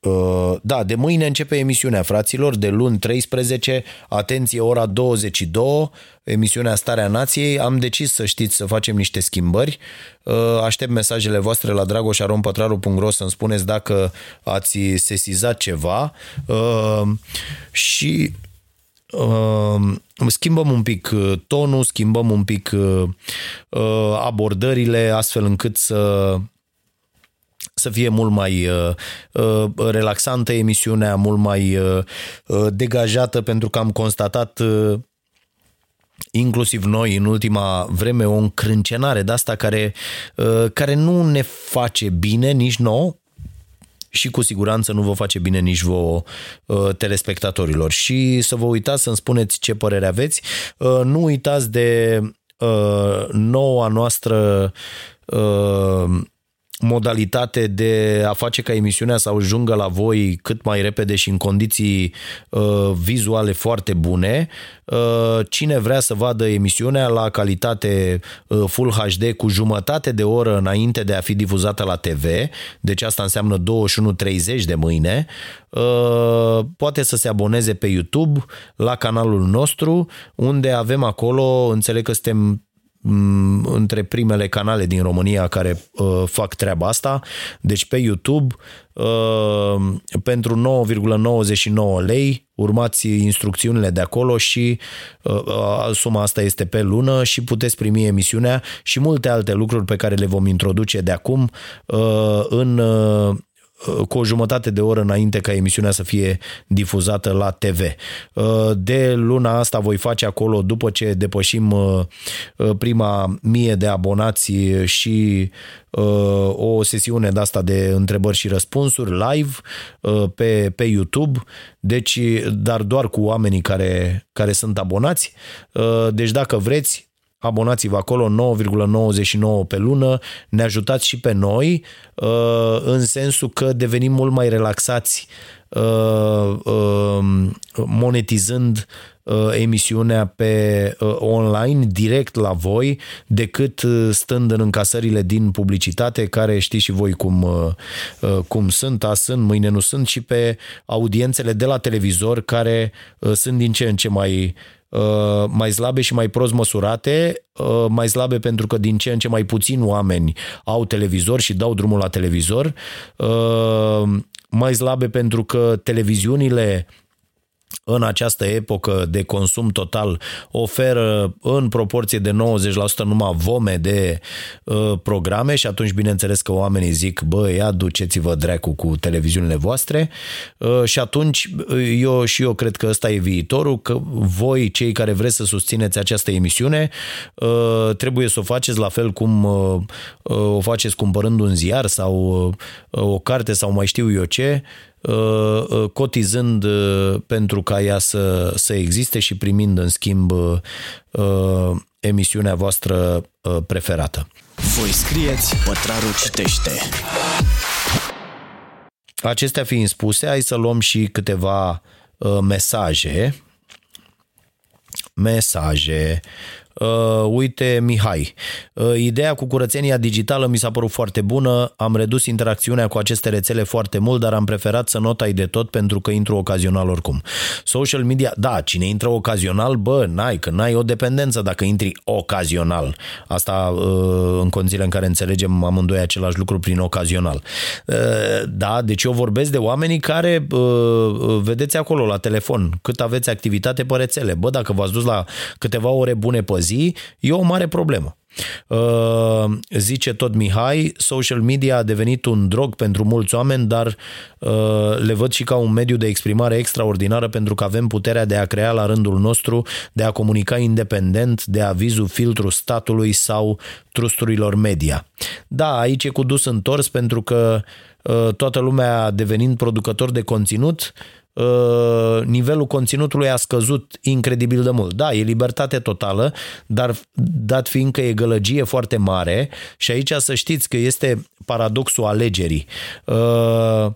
Uh, da, de mâine începe emisiunea, fraților, de luni 13, atenție, ora 22, emisiunea Starea Nației. Am decis să știți să facem niște schimbări. Uh, aștept mesajele voastre la dragoșarompătraru.ro să-mi spuneți dacă ați sesizat ceva uh, și schimbăm un pic tonul, schimbăm un pic abordările astfel încât să să fie mult mai uh, uh, relaxantă emisiunea, mult mai uh, uh, degajată, pentru că am constatat uh, inclusiv noi în ultima vreme o încrâncenare de asta care, uh, care nu ne face bine nici nouă, și cu siguranță nu vă face bine nici vouă uh, telespectatorilor. Și să vă uitați să-mi spuneți ce părere aveți. Uh, nu uitați de uh, noua noastră uh, modalitate de a face ca emisiunea să ajungă la voi cât mai repede și în condiții uh, vizuale foarte bune. Uh, cine vrea să vadă emisiunea la calitate uh, Full HD cu jumătate de oră înainte de a fi difuzată la TV, deci asta înseamnă 21.30 de mâine, uh, poate să se aboneze pe YouTube la canalul nostru, unde avem acolo, înțeleg că suntem Mm, între primele canale din România care uh, fac treaba asta. Deci pe YouTube uh, pentru 9,99 lei urmați instrucțiunile de acolo și uh, uh, suma asta este pe lună și puteți primi emisiunea și multe alte lucruri pe care le vom introduce de acum uh, în uh, cu o jumătate de oră înainte ca emisiunea să fie difuzată la TV. Uh, de luna asta voi face acolo, după ce depășim uh, uh, prima mie de abonați și o sesiune de asta de întrebări și răspunsuri live pe, pe YouTube, deci, dar doar cu oamenii care, care sunt abonați. Deci dacă vreți, abonați-vă acolo 9,99 pe lună, ne ajutați și pe noi uh, în sensul că devenim mult mai relaxați uh, uh, monetizând emisiunea pe online direct la voi decât stând în încasările din publicitate care știți și voi cum, cum sunt, azi sunt, mâine nu sunt și pe audiențele de la televizor care sunt din ce în ce mai uh, mai slabe și mai prost măsurate, uh, mai slabe pentru că din ce în ce mai puțini oameni au televizor și dau drumul la televizor, uh, mai slabe pentru că televiziunile în această epocă de consum total oferă în proporție de 90% numai vome de uh, programe și atunci bineînțeles că oamenii zic bă, ia duceți-vă dracu cu televiziunile voastre. Uh, și atunci uh, eu și eu cred că ăsta e viitorul, că voi cei care vreți să susțineți această emisiune uh, trebuie să o faceți la fel cum uh, uh o faceți cumpărând un ziar sau uh, o carte sau mai știu eu ce Uh, uh, cotizând uh, pentru ca ea să, să existe și primind în schimb emisiunea voastră preferată. Voi scrieți, pătrarul citește. Acestea fiind spuse, hai să luăm și câteva mesaje. Mesaje. Uh, uite, Mihai, uh, ideea cu curățenia digitală mi s-a părut foarte bună, am redus interacțiunea cu aceste rețele foarte mult, dar am preferat să notai de tot pentru că intru ocazional oricum. Social media, da, cine intră ocazional, bă, n-ai, că n-ai o dependență dacă intri ocazional. Asta uh, în condițiile în care înțelegem amândoi același lucru prin ocazional. Uh, da, deci eu vorbesc de oamenii care uh, vedeți acolo la telefon cât aveți activitate pe rețele. Bă, dacă v-ați dus la câteva ore bune pe zi, e o mare problemă. Uh, zice tot Mihai, social media a devenit un drog pentru mulți oameni, dar uh, le văd și ca un mediu de exprimare extraordinară pentru că avem puterea de a crea la rândul nostru, de a comunica independent de avizul filtru statului sau trusturilor media. Da, aici e cu dus întors pentru că uh, toată lumea devenind producător de conținut, Uh, nivelul conținutului a scăzut incredibil de mult. Da, e libertate totală, dar dat fiind că e gălăgie foarte mare și aici să știți că este paradoxul alegerii. Uh,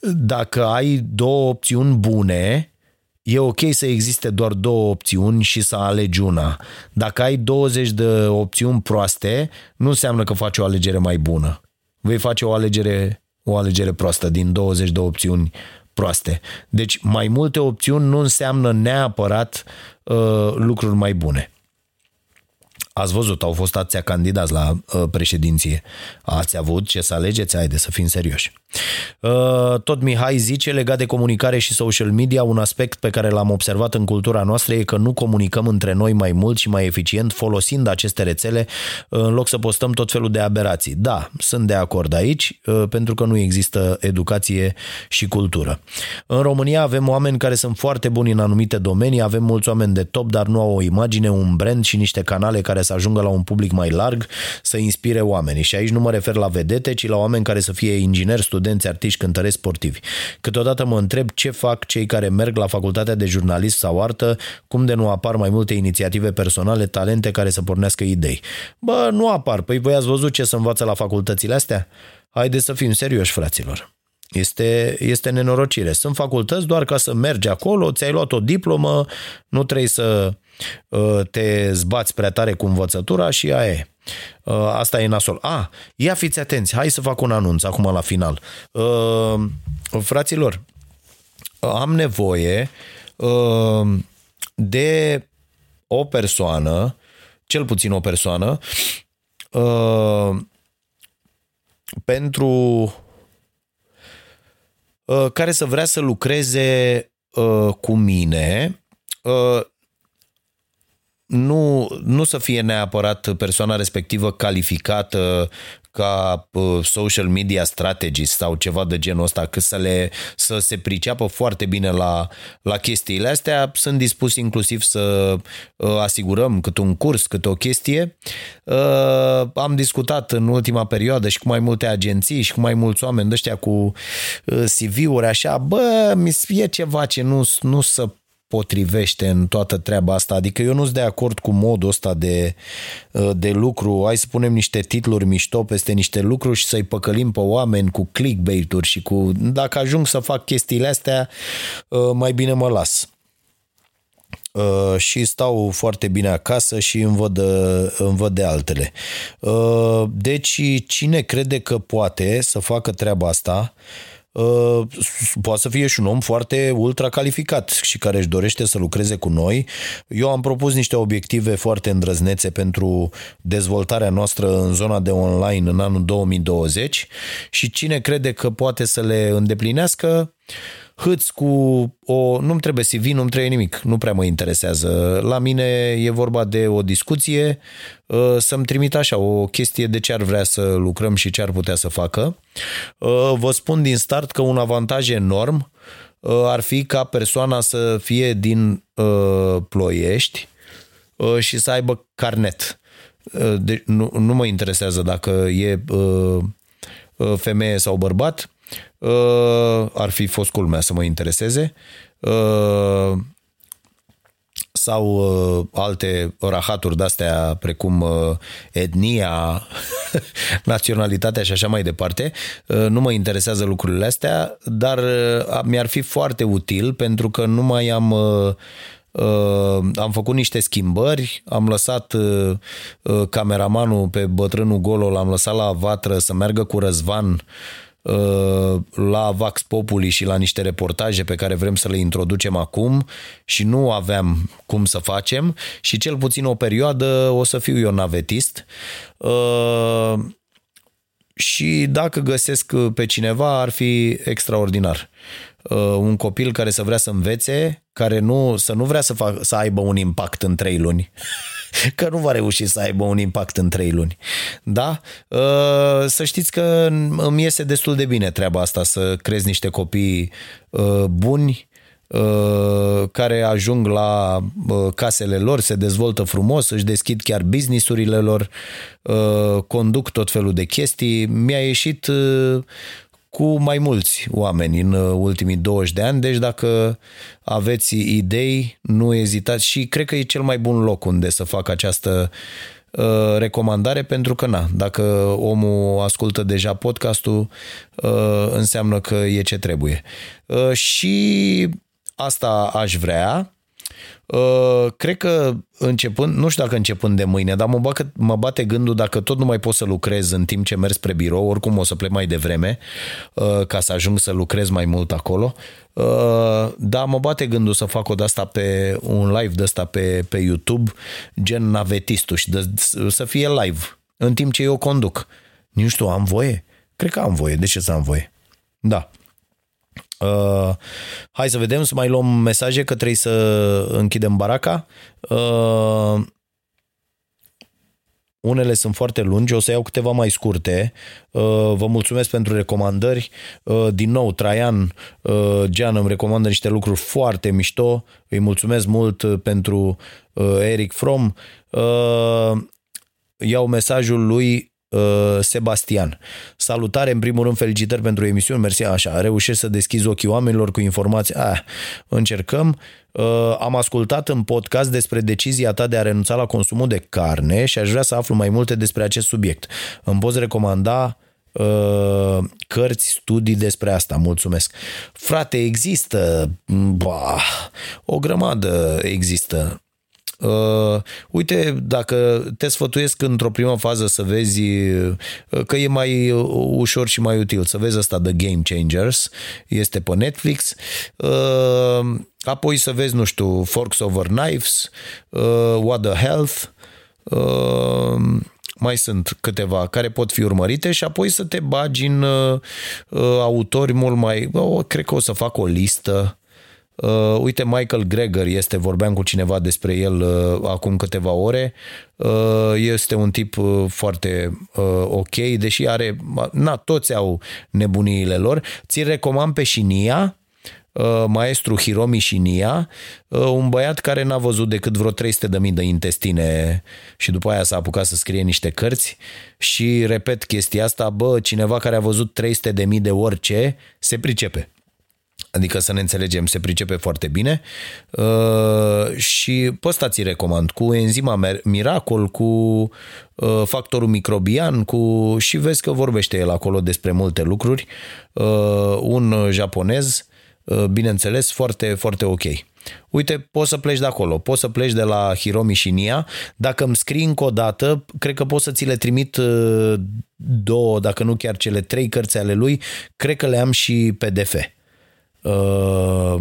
dacă ai două opțiuni bune, e ok să existe doar două opțiuni și să alegi una. Dacă ai 20 de opțiuni proaste, nu înseamnă că faci o alegere mai bună. Vei face o alegere, o alegere proastă din 20 de opțiuni proaste. Deci mai multe opțiuni nu înseamnă neapărat uh, lucruri mai bune. Ați văzut, au fost atâția candidați la uh, președinție. Ați avut ce să alegeți? Haide să fim serioși. Uh, tot Mihai zice, legat de comunicare și social media, un aspect pe care l-am observat în cultura noastră e că nu comunicăm între noi mai mult și mai eficient folosind aceste rețele uh, în loc să postăm tot felul de aberații. Da, sunt de acord aici, uh, pentru că nu există educație și cultură. În România avem oameni care sunt foarte buni în anumite domenii, avem mulți oameni de top, dar nu au o imagine, un brand și niște canale care să ajungă la un public mai larg, să inspire oamenii. Și aici nu mă refer la vedete, ci la oameni care să fie ingineri, studenți, artiști, cântăreți, sportivi. Câteodată mă întreb ce fac cei care merg la facultatea de jurnalist sau artă, cum de nu apar mai multe inițiative personale, talente care să pornească idei. Bă, nu apar. Păi voi ați văzut ce se învață la facultățile astea? Haideți să fim serioși, fraților. Este, este nenorocire. Sunt facultăți doar ca să mergi acolo, ți-ai luat o diplomă, nu trebuie să uh, te zbați prea tare cu învățătura și aia e. Uh, asta e nasol. A, ah, ia fiți atenți, hai să fac un anunț acum la final. Uh, fraților, am nevoie de o persoană, cel puțin o persoană, pentru Uh, care să vrea să lucreze uh, cu mine, uh, nu, nu să fie neapărat persoana respectivă calificată ca social media strategist sau ceva de genul ăsta, cât să, le, să se priceapă foarte bine la, la chestiile astea. Sunt dispus inclusiv să uh, asigurăm cât un curs, cât o chestie. Uh, am discutat în ultima perioadă și cu mai multe agenții și cu mai mulți oameni de ăștia cu uh, CV-uri așa, bă, mi e ceva ce nu, nu să potrivește în toată treaba asta. Adică eu nu sunt de acord cu modul ăsta de, uh, de lucru. Hai să punem niște titluri mișto peste niște lucruri și să-i păcălim pe oameni cu clickbait-uri și cu... Dacă ajung să fac chestiile astea, uh, mai bine mă las. Uh, și stau foarte bine acasă și îmi văd, îmi văd de altele. Deci cine crede că poate să facă treaba asta, uh, poate să fie și un om foarte ultra calificat și care își dorește să lucreze cu noi. Eu am propus niște obiective foarte îndrăznețe pentru dezvoltarea noastră în zona de online în anul 2020 și cine crede că poate să le îndeplinească, hâți cu o... Nu-mi trebuie CV, nu-mi trebuie nimic, nu prea mă interesează. La mine e vorba de o discuție, uh, să-mi trimit așa o chestie de ce ar vrea să lucrăm și ce ar putea să facă. Uh, vă spun din start că un avantaj enorm uh, ar fi ca persoana să fie din Ploiești și să aibă carnet. De, nu, nu mă interesează dacă e femeie sau bărbat, Uh, ar fi fost culmea să mă intereseze uh, sau uh, alte rahaturi de-astea precum etnia, naționalitatea și așa mai departe. Nu mă interesează lucrurile astea, dar mi-ar fi foarte util pentru că nu mai am am făcut niște schimbări, am lăsat cameramanul pe bătrânul Golo, l-am lăsat la vatră să meargă cu Răzvan Uh, la Vax Populi și la niște reportaje pe care vrem să le introducem acum și nu aveam cum să facem și cel puțin o perioadă o să fiu eu navetist uh, și dacă găsesc pe cineva ar fi extraordinar. Uh, un copil care să vrea să învețe, care nu, să nu vrea să, fac, să aibă un impact în trei luni, că nu va reuși să aibă un impact în trei luni. Da? Uh, să știți că îmi iese destul de bine treaba asta, să crezi niște copii uh, buni, care ajung la casele lor, se dezvoltă frumos, își deschid chiar businessurile lor, conduc tot felul de chestii. Mi-a ieșit cu mai mulți oameni în uh, ultimii 20 de ani, deci dacă aveți idei, nu ezitați și cred că e cel mai bun loc unde să fac această uh, recomandare pentru că na, dacă omul ascultă deja podcastul uh, înseamnă că e ce trebuie. Și asta aș vrea Uh, cred că începând, nu știu dacă începând de mâine, dar mă, bate, mă bate gândul dacă tot nu mai pot să lucrez în timp ce merg spre birou, oricum o să plec mai devreme uh, ca să ajung să lucrez mai mult acolo. Uh, dar mă bate gândul să fac o de asta pe un live de asta pe, pe YouTube, gen navetistul și de, să fie live în timp ce eu conduc. Nu știu, am voie? Cred că am voie. De ce să am voie? Da. Uh, hai să vedem, să mai luăm mesaje că trebuie să închidem baraca. Uh, unele sunt foarte lungi, o să iau câteva mai scurte. Uh, vă mulțumesc pentru recomandări. Uh, din nou, Traian uh, Gean îmi recomandă niște lucruri foarte mișto. Îi mulțumesc mult pentru Eric From. Iau mesajul lui Uh, Sebastian. Salutare, în primul rând, felicitări pentru emisiune, mersi, așa, reușești să deschizi ochii oamenilor cu informații, ah, încercăm. Uh, am ascultat în podcast despre decizia ta de a renunța la consumul de carne și aș vrea să aflu mai multe despre acest subiect. Îmi poți recomanda uh, cărți, studii despre asta. Mulțumesc. Frate, există, bah, o grămadă există. Uh, uite, dacă te sfătuiesc într-o primă fază să vezi uh, că e mai ușor și mai util, să vezi asta The Game Changers, este pe Netflix, uh, apoi să vezi, nu știu, Forks Over Knives, uh, What the Health, uh, mai sunt câteva care pot fi urmărite și apoi să te bagi în uh, uh autori mult mai... Oh, cred că o să fac o listă Uh, uite, Michael Greger este, vorbeam cu cineva despre el uh, acum câteva ore. Uh, este un tip uh, foarte uh, ok, deși are, na, toți au nebuniile lor. Ți recomand pe Shinia, uh, maestru Hiromi Shinia, uh, un băiat care n-a văzut decât vreo 300 de mii de intestine și după aia s-a apucat să scrie niște cărți și repet chestia asta, bă, cineva care a văzut 300 de mii de orice se pricepe Adică să ne înțelegem, se pricepe foarte bine uh, și pe ăsta ți recomand, cu enzima Miracol, cu uh, factorul microbian, cu și vezi că vorbește el acolo despre multe lucruri. Uh, un japonez, bineînțeles, foarte, foarte ok. uite, poți să pleci de acolo, poți să pleci de la Hiromi și Nia. Dacă îmi scrii încă o dată, cred că pot să ți le trimit uh, două, dacă nu chiar cele trei cărți ale lui, cred că le am și PDF. Uh,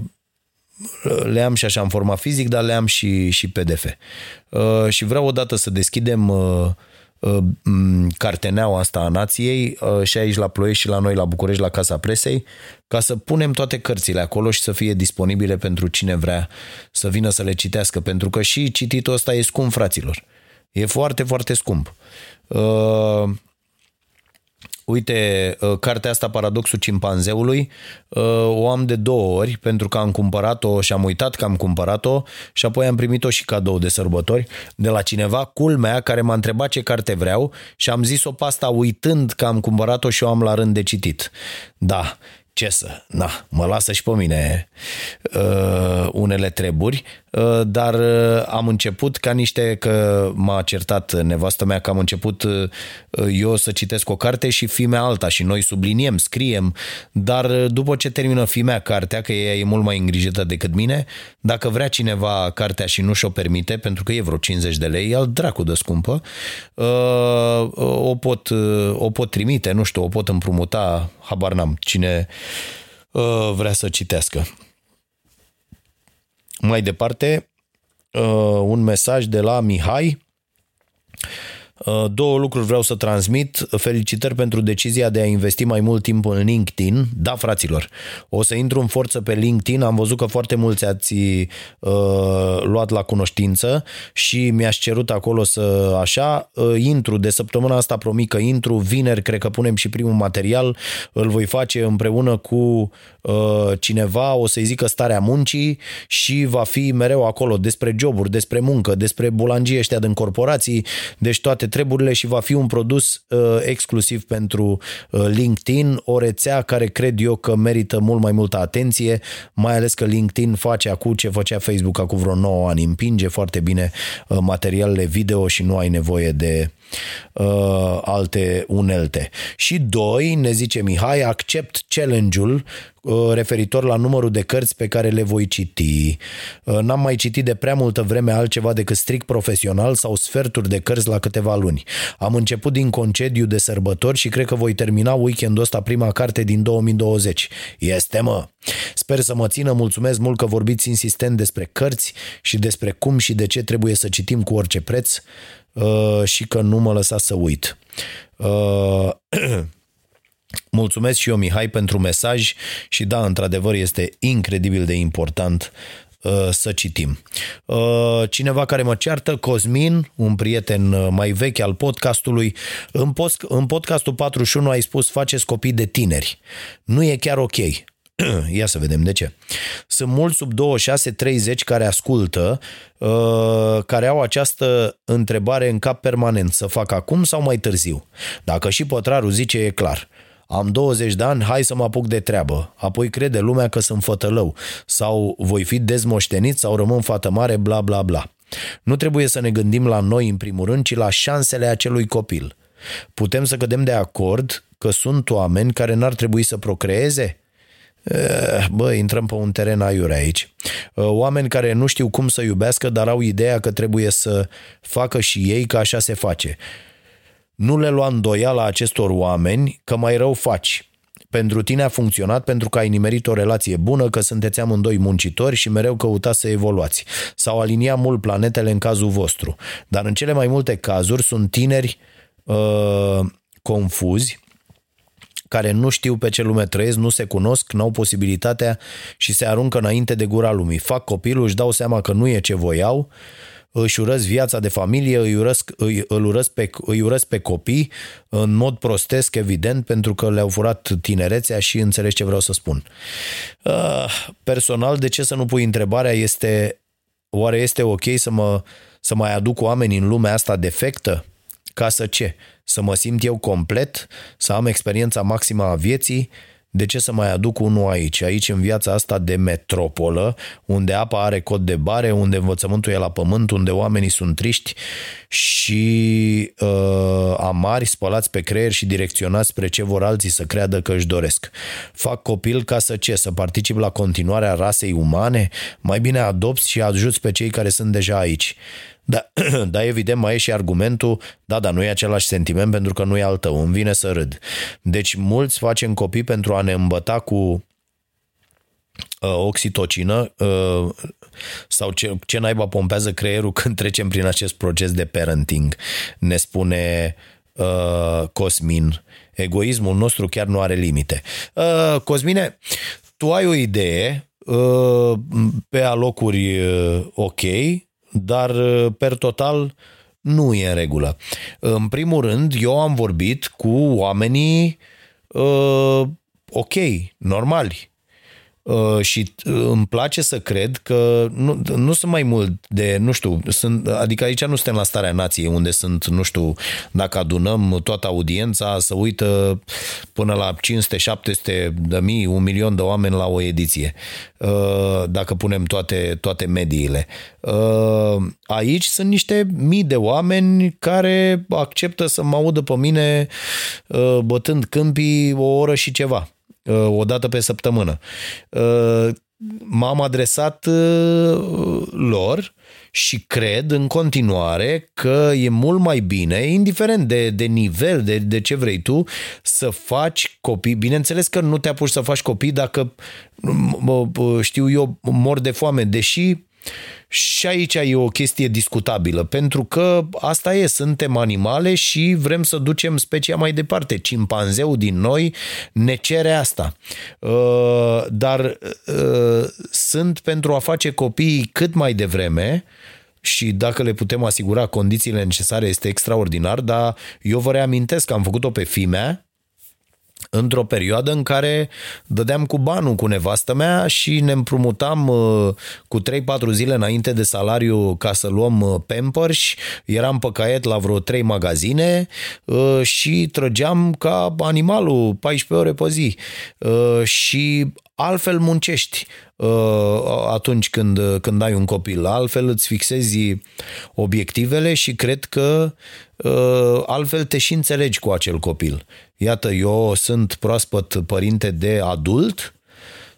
le am și așa în format fizic, dar le am și, și PDF. Uh, și vreau odată să deschidem carteneaua asta a nației și aici la Ploiești și la noi la București la Casa Presei ca să punem toate cărțile acolo și să fie disponibile pentru cine vrea să vină să le citească, pentru că și cititul ăsta e scump, fraților. E foarte, foarte scump. Uh, Uite, uh, cartea asta, Paradoxul cimpanzeului, uh, o am de două ori pentru că am cumpărat-o și am uitat că am cumpărat-o și apoi am primit-o și cadou de sărbători de la cineva, culmea, care m-a întrebat ce carte vreau și am zis-o pe asta uitând că am cumpărat-o și o am la rând de citit. Da, ce să, na, mă lasă și pe mine uh, unele treburi, uh, dar uh, am început ca niște, că m-a certat nevastă mea că am început uh, eu să citesc o carte și fimea alta și noi subliniem, scriem, dar uh, după ce termină fimea cartea, că ea e mult mai îngrijită decât mine, dacă vrea cineva cartea și nu și-o permite, pentru că e vreo 50 de lei, al dracu de scumpă, uh, o, pot, uh, o pot trimite, nu știu, o pot împrumuta, habar n-am, cine uh, vrea să citească. Mai departe, uh, un mesaj de la Mihai. Uh, două lucruri vreau să transmit. Felicitări pentru decizia de a investi mai mult timp în LinkedIn. Da, fraților, o să intru în forță pe LinkedIn. Am văzut că foarte mulți ați uh, luat la cunoștință și mi-aș cerut acolo să așa. Uh, intru de săptămâna asta, promit că intru. Vineri, cred că punem și primul material. Îl voi face împreună cu uh, cineva, o să-i zică starea muncii și va fi mereu acolo despre joburi, despre muncă, despre bulangii ăștia din corporații, deci toate toate treburile și va fi un produs uh, exclusiv pentru uh, LinkedIn, o rețea care cred eu că merită mult mai multă atenție, mai ales că LinkedIn face acum ce făcea Facebook acum vreo 9 ani, împinge foarte bine uh, materialele video și nu ai nevoie de uh, alte unelte. Și doi, ne zice Mihai, accept challenge-ul uh, referitor la numărul de cărți pe care le voi citi. Uh, n-am mai citit de prea multă vreme altceva decât strict profesional sau sferturi de cărți la câteva luni. Am început din concediu de sărbători și cred că voi termina weekendul ăsta prima carte din 2020. Este, mă! Sper să mă țină, mulțumesc mult că vorbiți insistent despre cărți și despre cum și de ce trebuie să citim cu orice preț. Uh, și că nu mă lăsa să uit. Uh, mulțumesc și eu, Mihai, pentru mesaj și da, într-adevăr, este incredibil de important uh, să citim. Cineva care mă ceartă, Cosmin, un prieten mai vechi al podcastului, în, post, în podcastul 41 ai spus faceți copii de tineri. Nu e chiar ok. Ia să vedem de ce. Sunt mulți sub 26-30 care ascultă, uh, care au această întrebare în cap permanent, să fac acum sau mai târziu. Dacă și pătrarul zice, e clar. Am 20 de ani, hai să mă apuc de treabă. Apoi crede lumea că sunt fătălău sau voi fi dezmoștenit sau rămân fată mare, bla bla bla. Nu trebuie să ne gândim la noi în primul rând, ci la șansele acelui copil. Putem să cădem de acord că sunt oameni care n-ar trebui să procreeze? Eh, bă, intrăm pe un teren aiure aici. Eh, oameni care nu știu cum să iubească, dar au ideea că trebuie să facă și ei că așa se face. Nu le lua îndoiala acestor oameni că mai rău faci. Pentru tine a funcționat pentru că ai nimerit o relație bună, că sunteți amândoi muncitori și mereu căutați să evoluați. Sau alinia mult planetele în cazul vostru. Dar în cele mai multe cazuri sunt tineri uh, confuzi, care nu știu pe ce lume trăiesc, nu se cunosc, n-au posibilitatea și se aruncă înainte de gura lumii. Fac copilul, își dau seama că nu e ce voiau, își urăsc viața de familie, îi urăsc, îi, îl urăsc pe, îi urăsc pe copii, în mod prostesc, evident, pentru că le-au furat tinerețea și înțelegi ce vreau să spun. Uh, personal, de ce să nu pui întrebarea este oare este ok să, mă, să mai aduc oameni în lumea asta defectă? Ca să ce? Să mă simt eu complet, să am experiența maximă a vieții, de ce să mai aduc unul aici? Aici, în viața asta de metropolă, unde apa are cod de bare, unde învățământul e la pământ, unde oamenii sunt triști și uh, amari, spălați pe creier și direcționați spre ce vor alții să creadă că își doresc. Fac copil ca să ce? Să particip la continuarea rasei umane? Mai bine adopți și ajuți pe cei care sunt deja aici. Da, da, evident, mai e și argumentul, da, dar nu e același sentiment pentru că nu e al tău, îmi vine să râd. Deci mulți facem copii pentru a ne îmbăta cu uh, oxitocină uh, sau ce, ce naiba pompează creierul când trecem prin acest proces de parenting, ne spune uh, Cosmin. Egoismul nostru chiar nu are limite. Uh, Cosmine, tu ai o idee uh, pe alocuri uh, ok, dar uh, per total nu e în regulă. În primul rând, eu am vorbit cu oamenii uh, ok, normali, Uh, și uh, îmi place să cred că nu, nu sunt mai mult de, nu știu, sunt, adică aici nu suntem la starea nației unde sunt, nu știu, dacă adunăm toată audiența să uită până la 500, 700 de mii, un milion de oameni la o ediție, uh, dacă punem toate, toate mediile. Aici sunt niște mii de oameni care acceptă să mă audă pe mine bătând câmpii o oră și ceva Uh, o dată pe săptămână. Uh, m-am adresat uh, lor și cred în continuare că e mult mai bine, indiferent de, de nivel, de, de ce vrei tu, să faci copii. Bineînțeles că nu te apuci să faci copii dacă, știu eu, mor de foame, deși și aici e o chestie discutabilă, pentru că asta e, suntem animale și vrem să ducem specia mai departe. Cimpanzeul din noi ne cere asta. Uh, dar uh, sunt pentru a face copii cât mai devreme, și dacă le putem asigura condițiile necesare este extraordinar, dar eu vă reamintesc că am făcut-o pe fimea într-o perioadă în care dădeam cu banul cu nevastă mea și ne împrumutam uh, cu 3-4 zile înainte de salariu ca să luăm uh, Pampers, eram pe caiet la vreo 3 magazine uh, și trăgeam ca animalul 14 ore pe zi. Și altfel muncești. Atunci când, când ai un copil, altfel îți fixezi obiectivele și cred că altfel te și înțelegi cu acel copil. Iată, eu sunt proaspăt părinte de adult,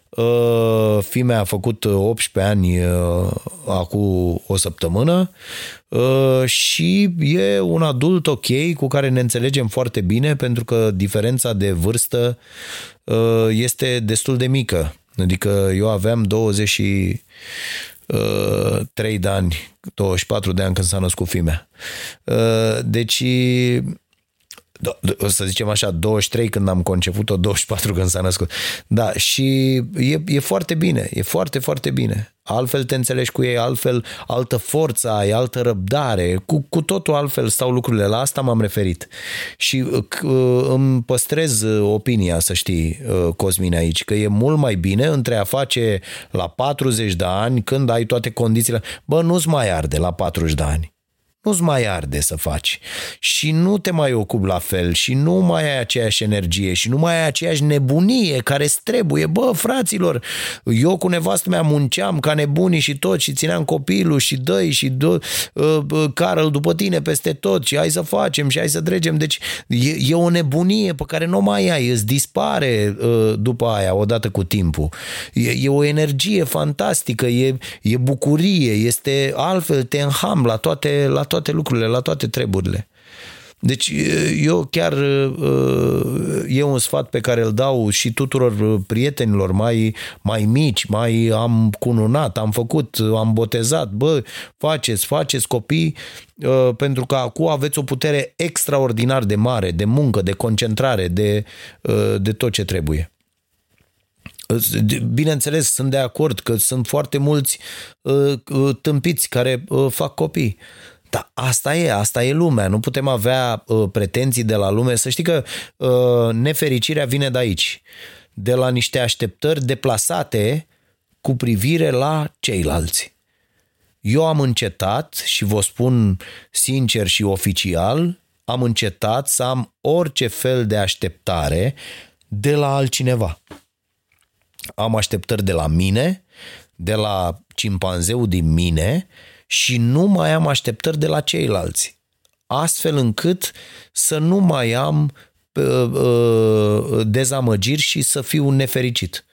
Uh, Fimea a făcut 18 ani uh, acum o săptămână. Uh, și e un adult ok cu care ne înțelegem foarte bine pentru că diferența de vârstă este destul de mică. Adică eu aveam 23 de ani, 24 de ani când s-a născut Fimea. Deci o să zicem așa, 23 când am conceput-o, 24 când s-a născut. Da, și e, e foarte bine, e foarte, foarte bine. Altfel te înțelegi cu ei, altfel altă forță ai, altă răbdare, cu, cu totul altfel stau lucrurile. La asta m-am referit. Și uh, îmi păstrez opinia, să știi, uh, Cosmin, aici, că e mult mai bine între a face la 40 de ani, când ai toate condițiile. Bă, nu-ți mai arde la 40 de ani nu-ți mai arde să faci și nu te mai ocupi la fel și nu mai ai aceeași energie și nu mai ai aceeași nebunie care îți trebuie. Bă, fraților, eu cu nevastă mea munceam ca nebunii și tot și țineam copilul și dăi și dă, uh, uh, Carol după tine peste tot și hai să facem și hai să dregem. Deci e, e o nebunie pe care nu mai ai, îți dispare uh, după aia odată cu timpul. E, e o energie fantastică, e, e bucurie, este altfel, te înham la toate, la toate lucrurile, la toate treburile. Deci eu chiar e un sfat pe care îl dau și tuturor prietenilor mai, mai mici, mai am cununat, am făcut, am botezat, bă, faceți, faceți copii, pentru că acum aveți o putere extraordinar de mare, de muncă, de concentrare, de, de tot ce trebuie. Bineînțeles, sunt de acord că sunt foarte mulți tâmpiți care fac copii. Da, asta e, asta e lumea. Nu putem avea uh, pretenții de la lume. Să știi că uh, nefericirea vine de aici, de la niște așteptări deplasate cu privire la ceilalți. Eu am încetat și vă spun sincer și oficial, am încetat să am orice fel de așteptare de la altcineva. Am așteptări de la mine, de la cimpanzeu din mine și nu mai am așteptări de la ceilalți. Astfel încât să nu mai am uh, uh, dezamăgiri și să fiu nefericit.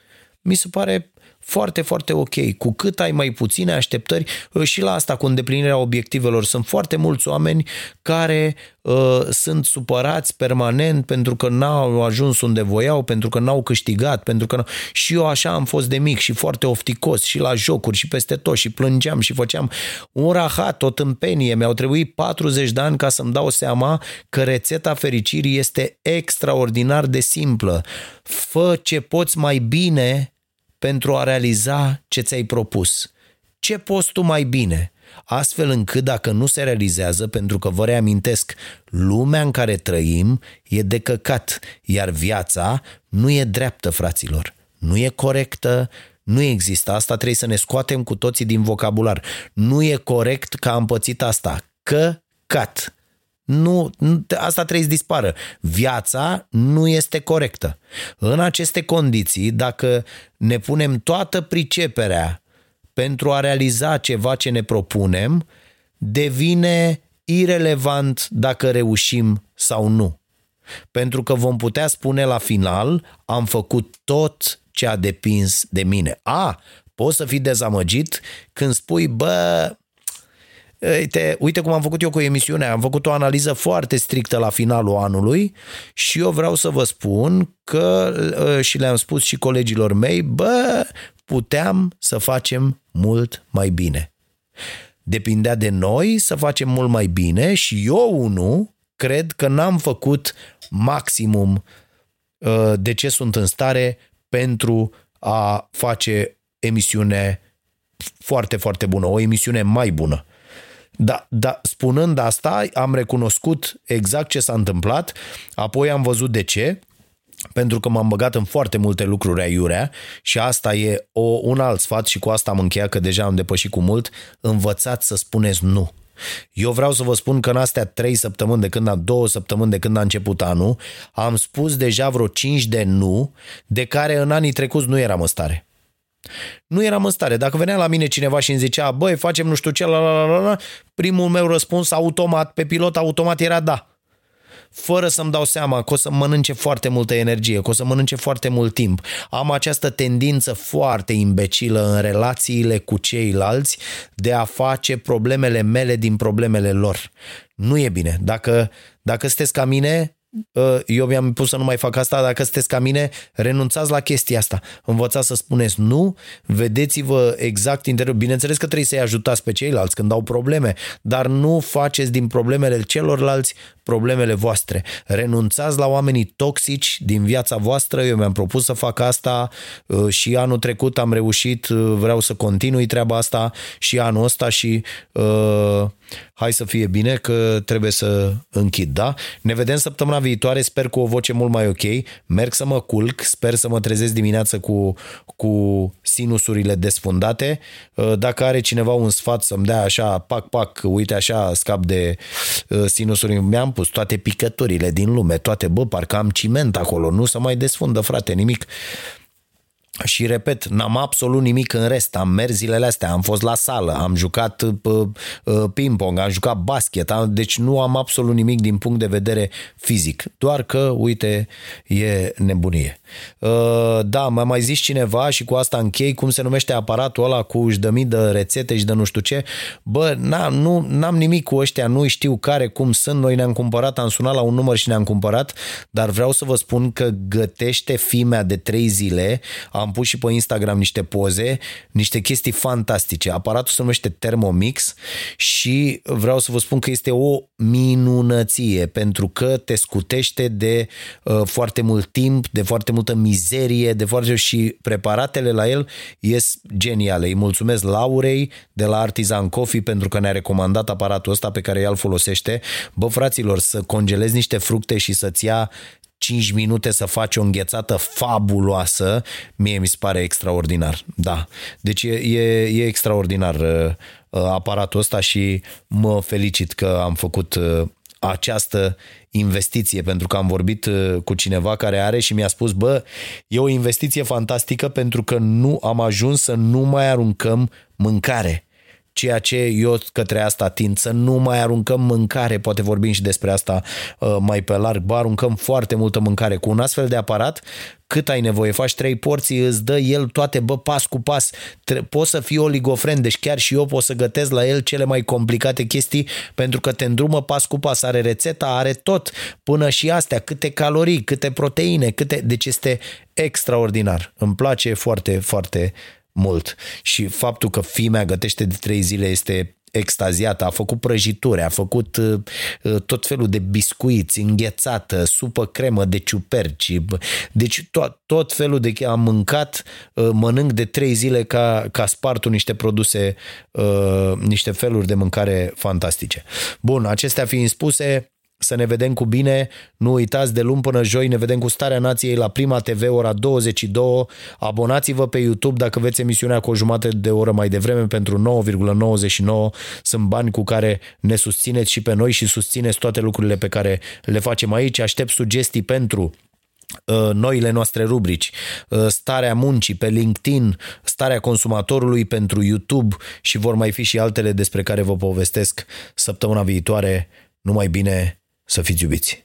Mi se pare foarte, foarte ok. Cu cât ai mai puține așteptări uh, și la asta cu îndeplinirea obiectivelor. Sunt foarte mulți oameni care uh, sunt supărați permanent pentru că n-au ajuns unde voiau, pentru că n-au câștigat, pentru că... Și eu așa am fost de mic și foarte ofticos și la jocuri și peste tot și plângeam și făceam un rahat, o tâmpenie. Mi-au trebuit 40 de ani ca să-mi dau seama că rețeta fericirii este extraordinar de simplă. Fă ce poți mai bine pentru a realiza ce ți-ai propus. Ce poți tu mai bine? Astfel încât dacă nu se realizează, pentru că vă reamintesc, lumea în care trăim e de căcat, iar viața nu e dreaptă, fraților. Nu e corectă, nu există. Asta trebuie să ne scoatem cu toții din vocabular. Nu e corect că am pățit asta. Căcat. Nu, asta trebuie să dispară. Viața nu este corectă. În aceste condiții, dacă ne punem toată priceperea pentru a realiza ceva ce ne propunem, devine irelevant dacă reușim sau nu. Pentru că vom putea spune la final, am făcut tot ce a depins de mine. A, poți să fii dezamăgit când spui, bă, Uite, uite cum am făcut eu cu emisiunea, am făcut o analiză foarte strictă la finalul anului și eu vreau să vă spun că, ă, și le-am spus și colegilor mei, bă, puteam să facem mult mai bine. Depindea de noi să facem mult mai bine și eu, unul, cred că n-am făcut maximum ă, de ce sunt în stare pentru a face emisiune foarte, foarte bună, o emisiune mai bună. Da, da, spunând asta, am recunoscut exact ce s-a întâmplat, apoi am văzut de ce, pentru că m-am băgat în foarte multe lucruri aiurea și asta e o, un alt sfat și cu asta am încheiat că deja am depășit cu mult, învățați să spuneți nu. Eu vreau să vă spun că în astea trei săptămâni de când am, două săptămâni de când a început anul, am spus deja vreo cinci de nu, de care în anii trecuți nu eram în stare. Nu eram în stare. Dacă venea la mine cineva și îmi zicea, băi, facem nu știu ce, la, la, la, la, primul meu răspuns automat, pe pilot automat era da. Fără să-mi dau seama că o să mănânce foarte multă energie, că o să mănânce foarte mult timp. Am această tendință foarte imbecilă în relațiile cu ceilalți de a face problemele mele din problemele lor. Nu e bine. Dacă, dacă sunteți ca mine, Ă, eu mi-am pus să nu mai fac asta, dacă sunteți ca mine, renunțați la chestia asta. Învățați să spuneți nu, vedeți-vă exact interiorul. Bineînțeles că trebuie să-i ajutați pe ceilalți când au probleme, dar nu faceți din problemele celorlalți problemele voastre. Renunțați la oamenii toxici din viața voastră. Eu mi-am propus să fac asta ă, și anul trecut am reușit, ă, vreau să continui treaba asta și anul ăsta și uh, hai să fie bine că trebuie să închid, da? Ne vedem săptămâna viitoare, sper cu o voce mult mai ok, merg să mă culc, sper să mă trezesc dimineață cu, cu sinusurile desfundate. Uh, dacă are cineva un sfat să-mi dea așa, pac, pac, uite așa, scap de uh, sinusuri, mi-am pus toate picăturile din lume, toate, bă, parcă am ciment acolo, nu să mai desfundă, frate, nimic. Și repet, n-am absolut nimic în rest. Am mers zilele astea, am fost la sală, am jucat uh, uh, ping-pong, am jucat basket, am, deci nu am absolut nimic din punct de vedere fizic. Doar că, uite, e nebunie. Uh, da, m-a mai zis cineva și cu asta închei cum se numește aparatul ăla cu își dă mii de rețete și de nu știu ce. Bă, na, nu, n-am nimic cu ăștia, nu știu care, cum sunt. Noi ne-am cumpărat, am sunat la un număr și ne-am cumpărat, dar vreau să vă spun că gătește fimea de trei zile. Am pus și pe Instagram niște poze, niște chestii fantastice. Aparatul se numește Thermomix și vreau să vă spun că este o minunăție pentru că te scutește de uh, foarte mult timp, de foarte multă mizerie, de foarte și preparatele la el ies geniale. Îi mulțumesc Laurei de la Artisan Coffee pentru că ne-a recomandat aparatul ăsta pe care el folosește. Bă, fraților, să congelezi niște fructe și să-ți ia 5 minute să faci o înghețată fabuloasă, mie mi se pare extraordinar. Da. Deci e, e, e extraordinar uh, uh aparatul ăsta și mă felicit că am făcut uh, această investiție, pentru că am vorbit uh, cu cineva care are și mi-a spus, bă, e o investiție fantastică pentru că nu am ajuns să nu mai aruncăm mâncare ceea ce eu către asta tind, să nu mai aruncăm mâncare, poate vorbim și despre asta uh, mai pe larg, bă, aruncăm foarte multă mâncare. Cu un astfel de aparat, cât ai nevoie, faci trei porții, îți dă el toate, bă, pas cu pas, poți să fii oligofren, deci chiar și eu pot să gătesc la el cele mai complicate chestii pentru că te îndrumă pas cu pas, are rețeta, are tot, până și astea, câte calorii, câte proteine, câte, deci este extraordinar. Îmi place foarte, foarte mult. Și faptul că fimea gătește de trei zile este extaziată, a făcut prăjituri, a făcut uh, uh, tot felul de biscuiți, înghețată, supă cremă de ciuperci, deci tot, tot felul de... Am mâncat, uh, mănânc de trei zile ca, ca spartul niște produse, niște feluri de mâncare fantastice. Bun, acestea fiind spuse, să ne vedem cu bine. Nu uitați, de luni până joi ne vedem cu Starea Nației la Prima TV, ora 22. Abonați-vă pe YouTube dacă veți emisiunea cu o jumătate de oră mai devreme pentru 9,99. Sunt bani cu care ne susțineți și pe noi și susțineți toate lucrurile pe care le facem aici. Aștept sugestii pentru uh, noile noastre rubrici, uh, starea muncii pe LinkedIn, starea consumatorului pentru YouTube și vor mai fi și altele despre care vă povestesc săptămâna viitoare. Numai bine! Să fiți iubiți!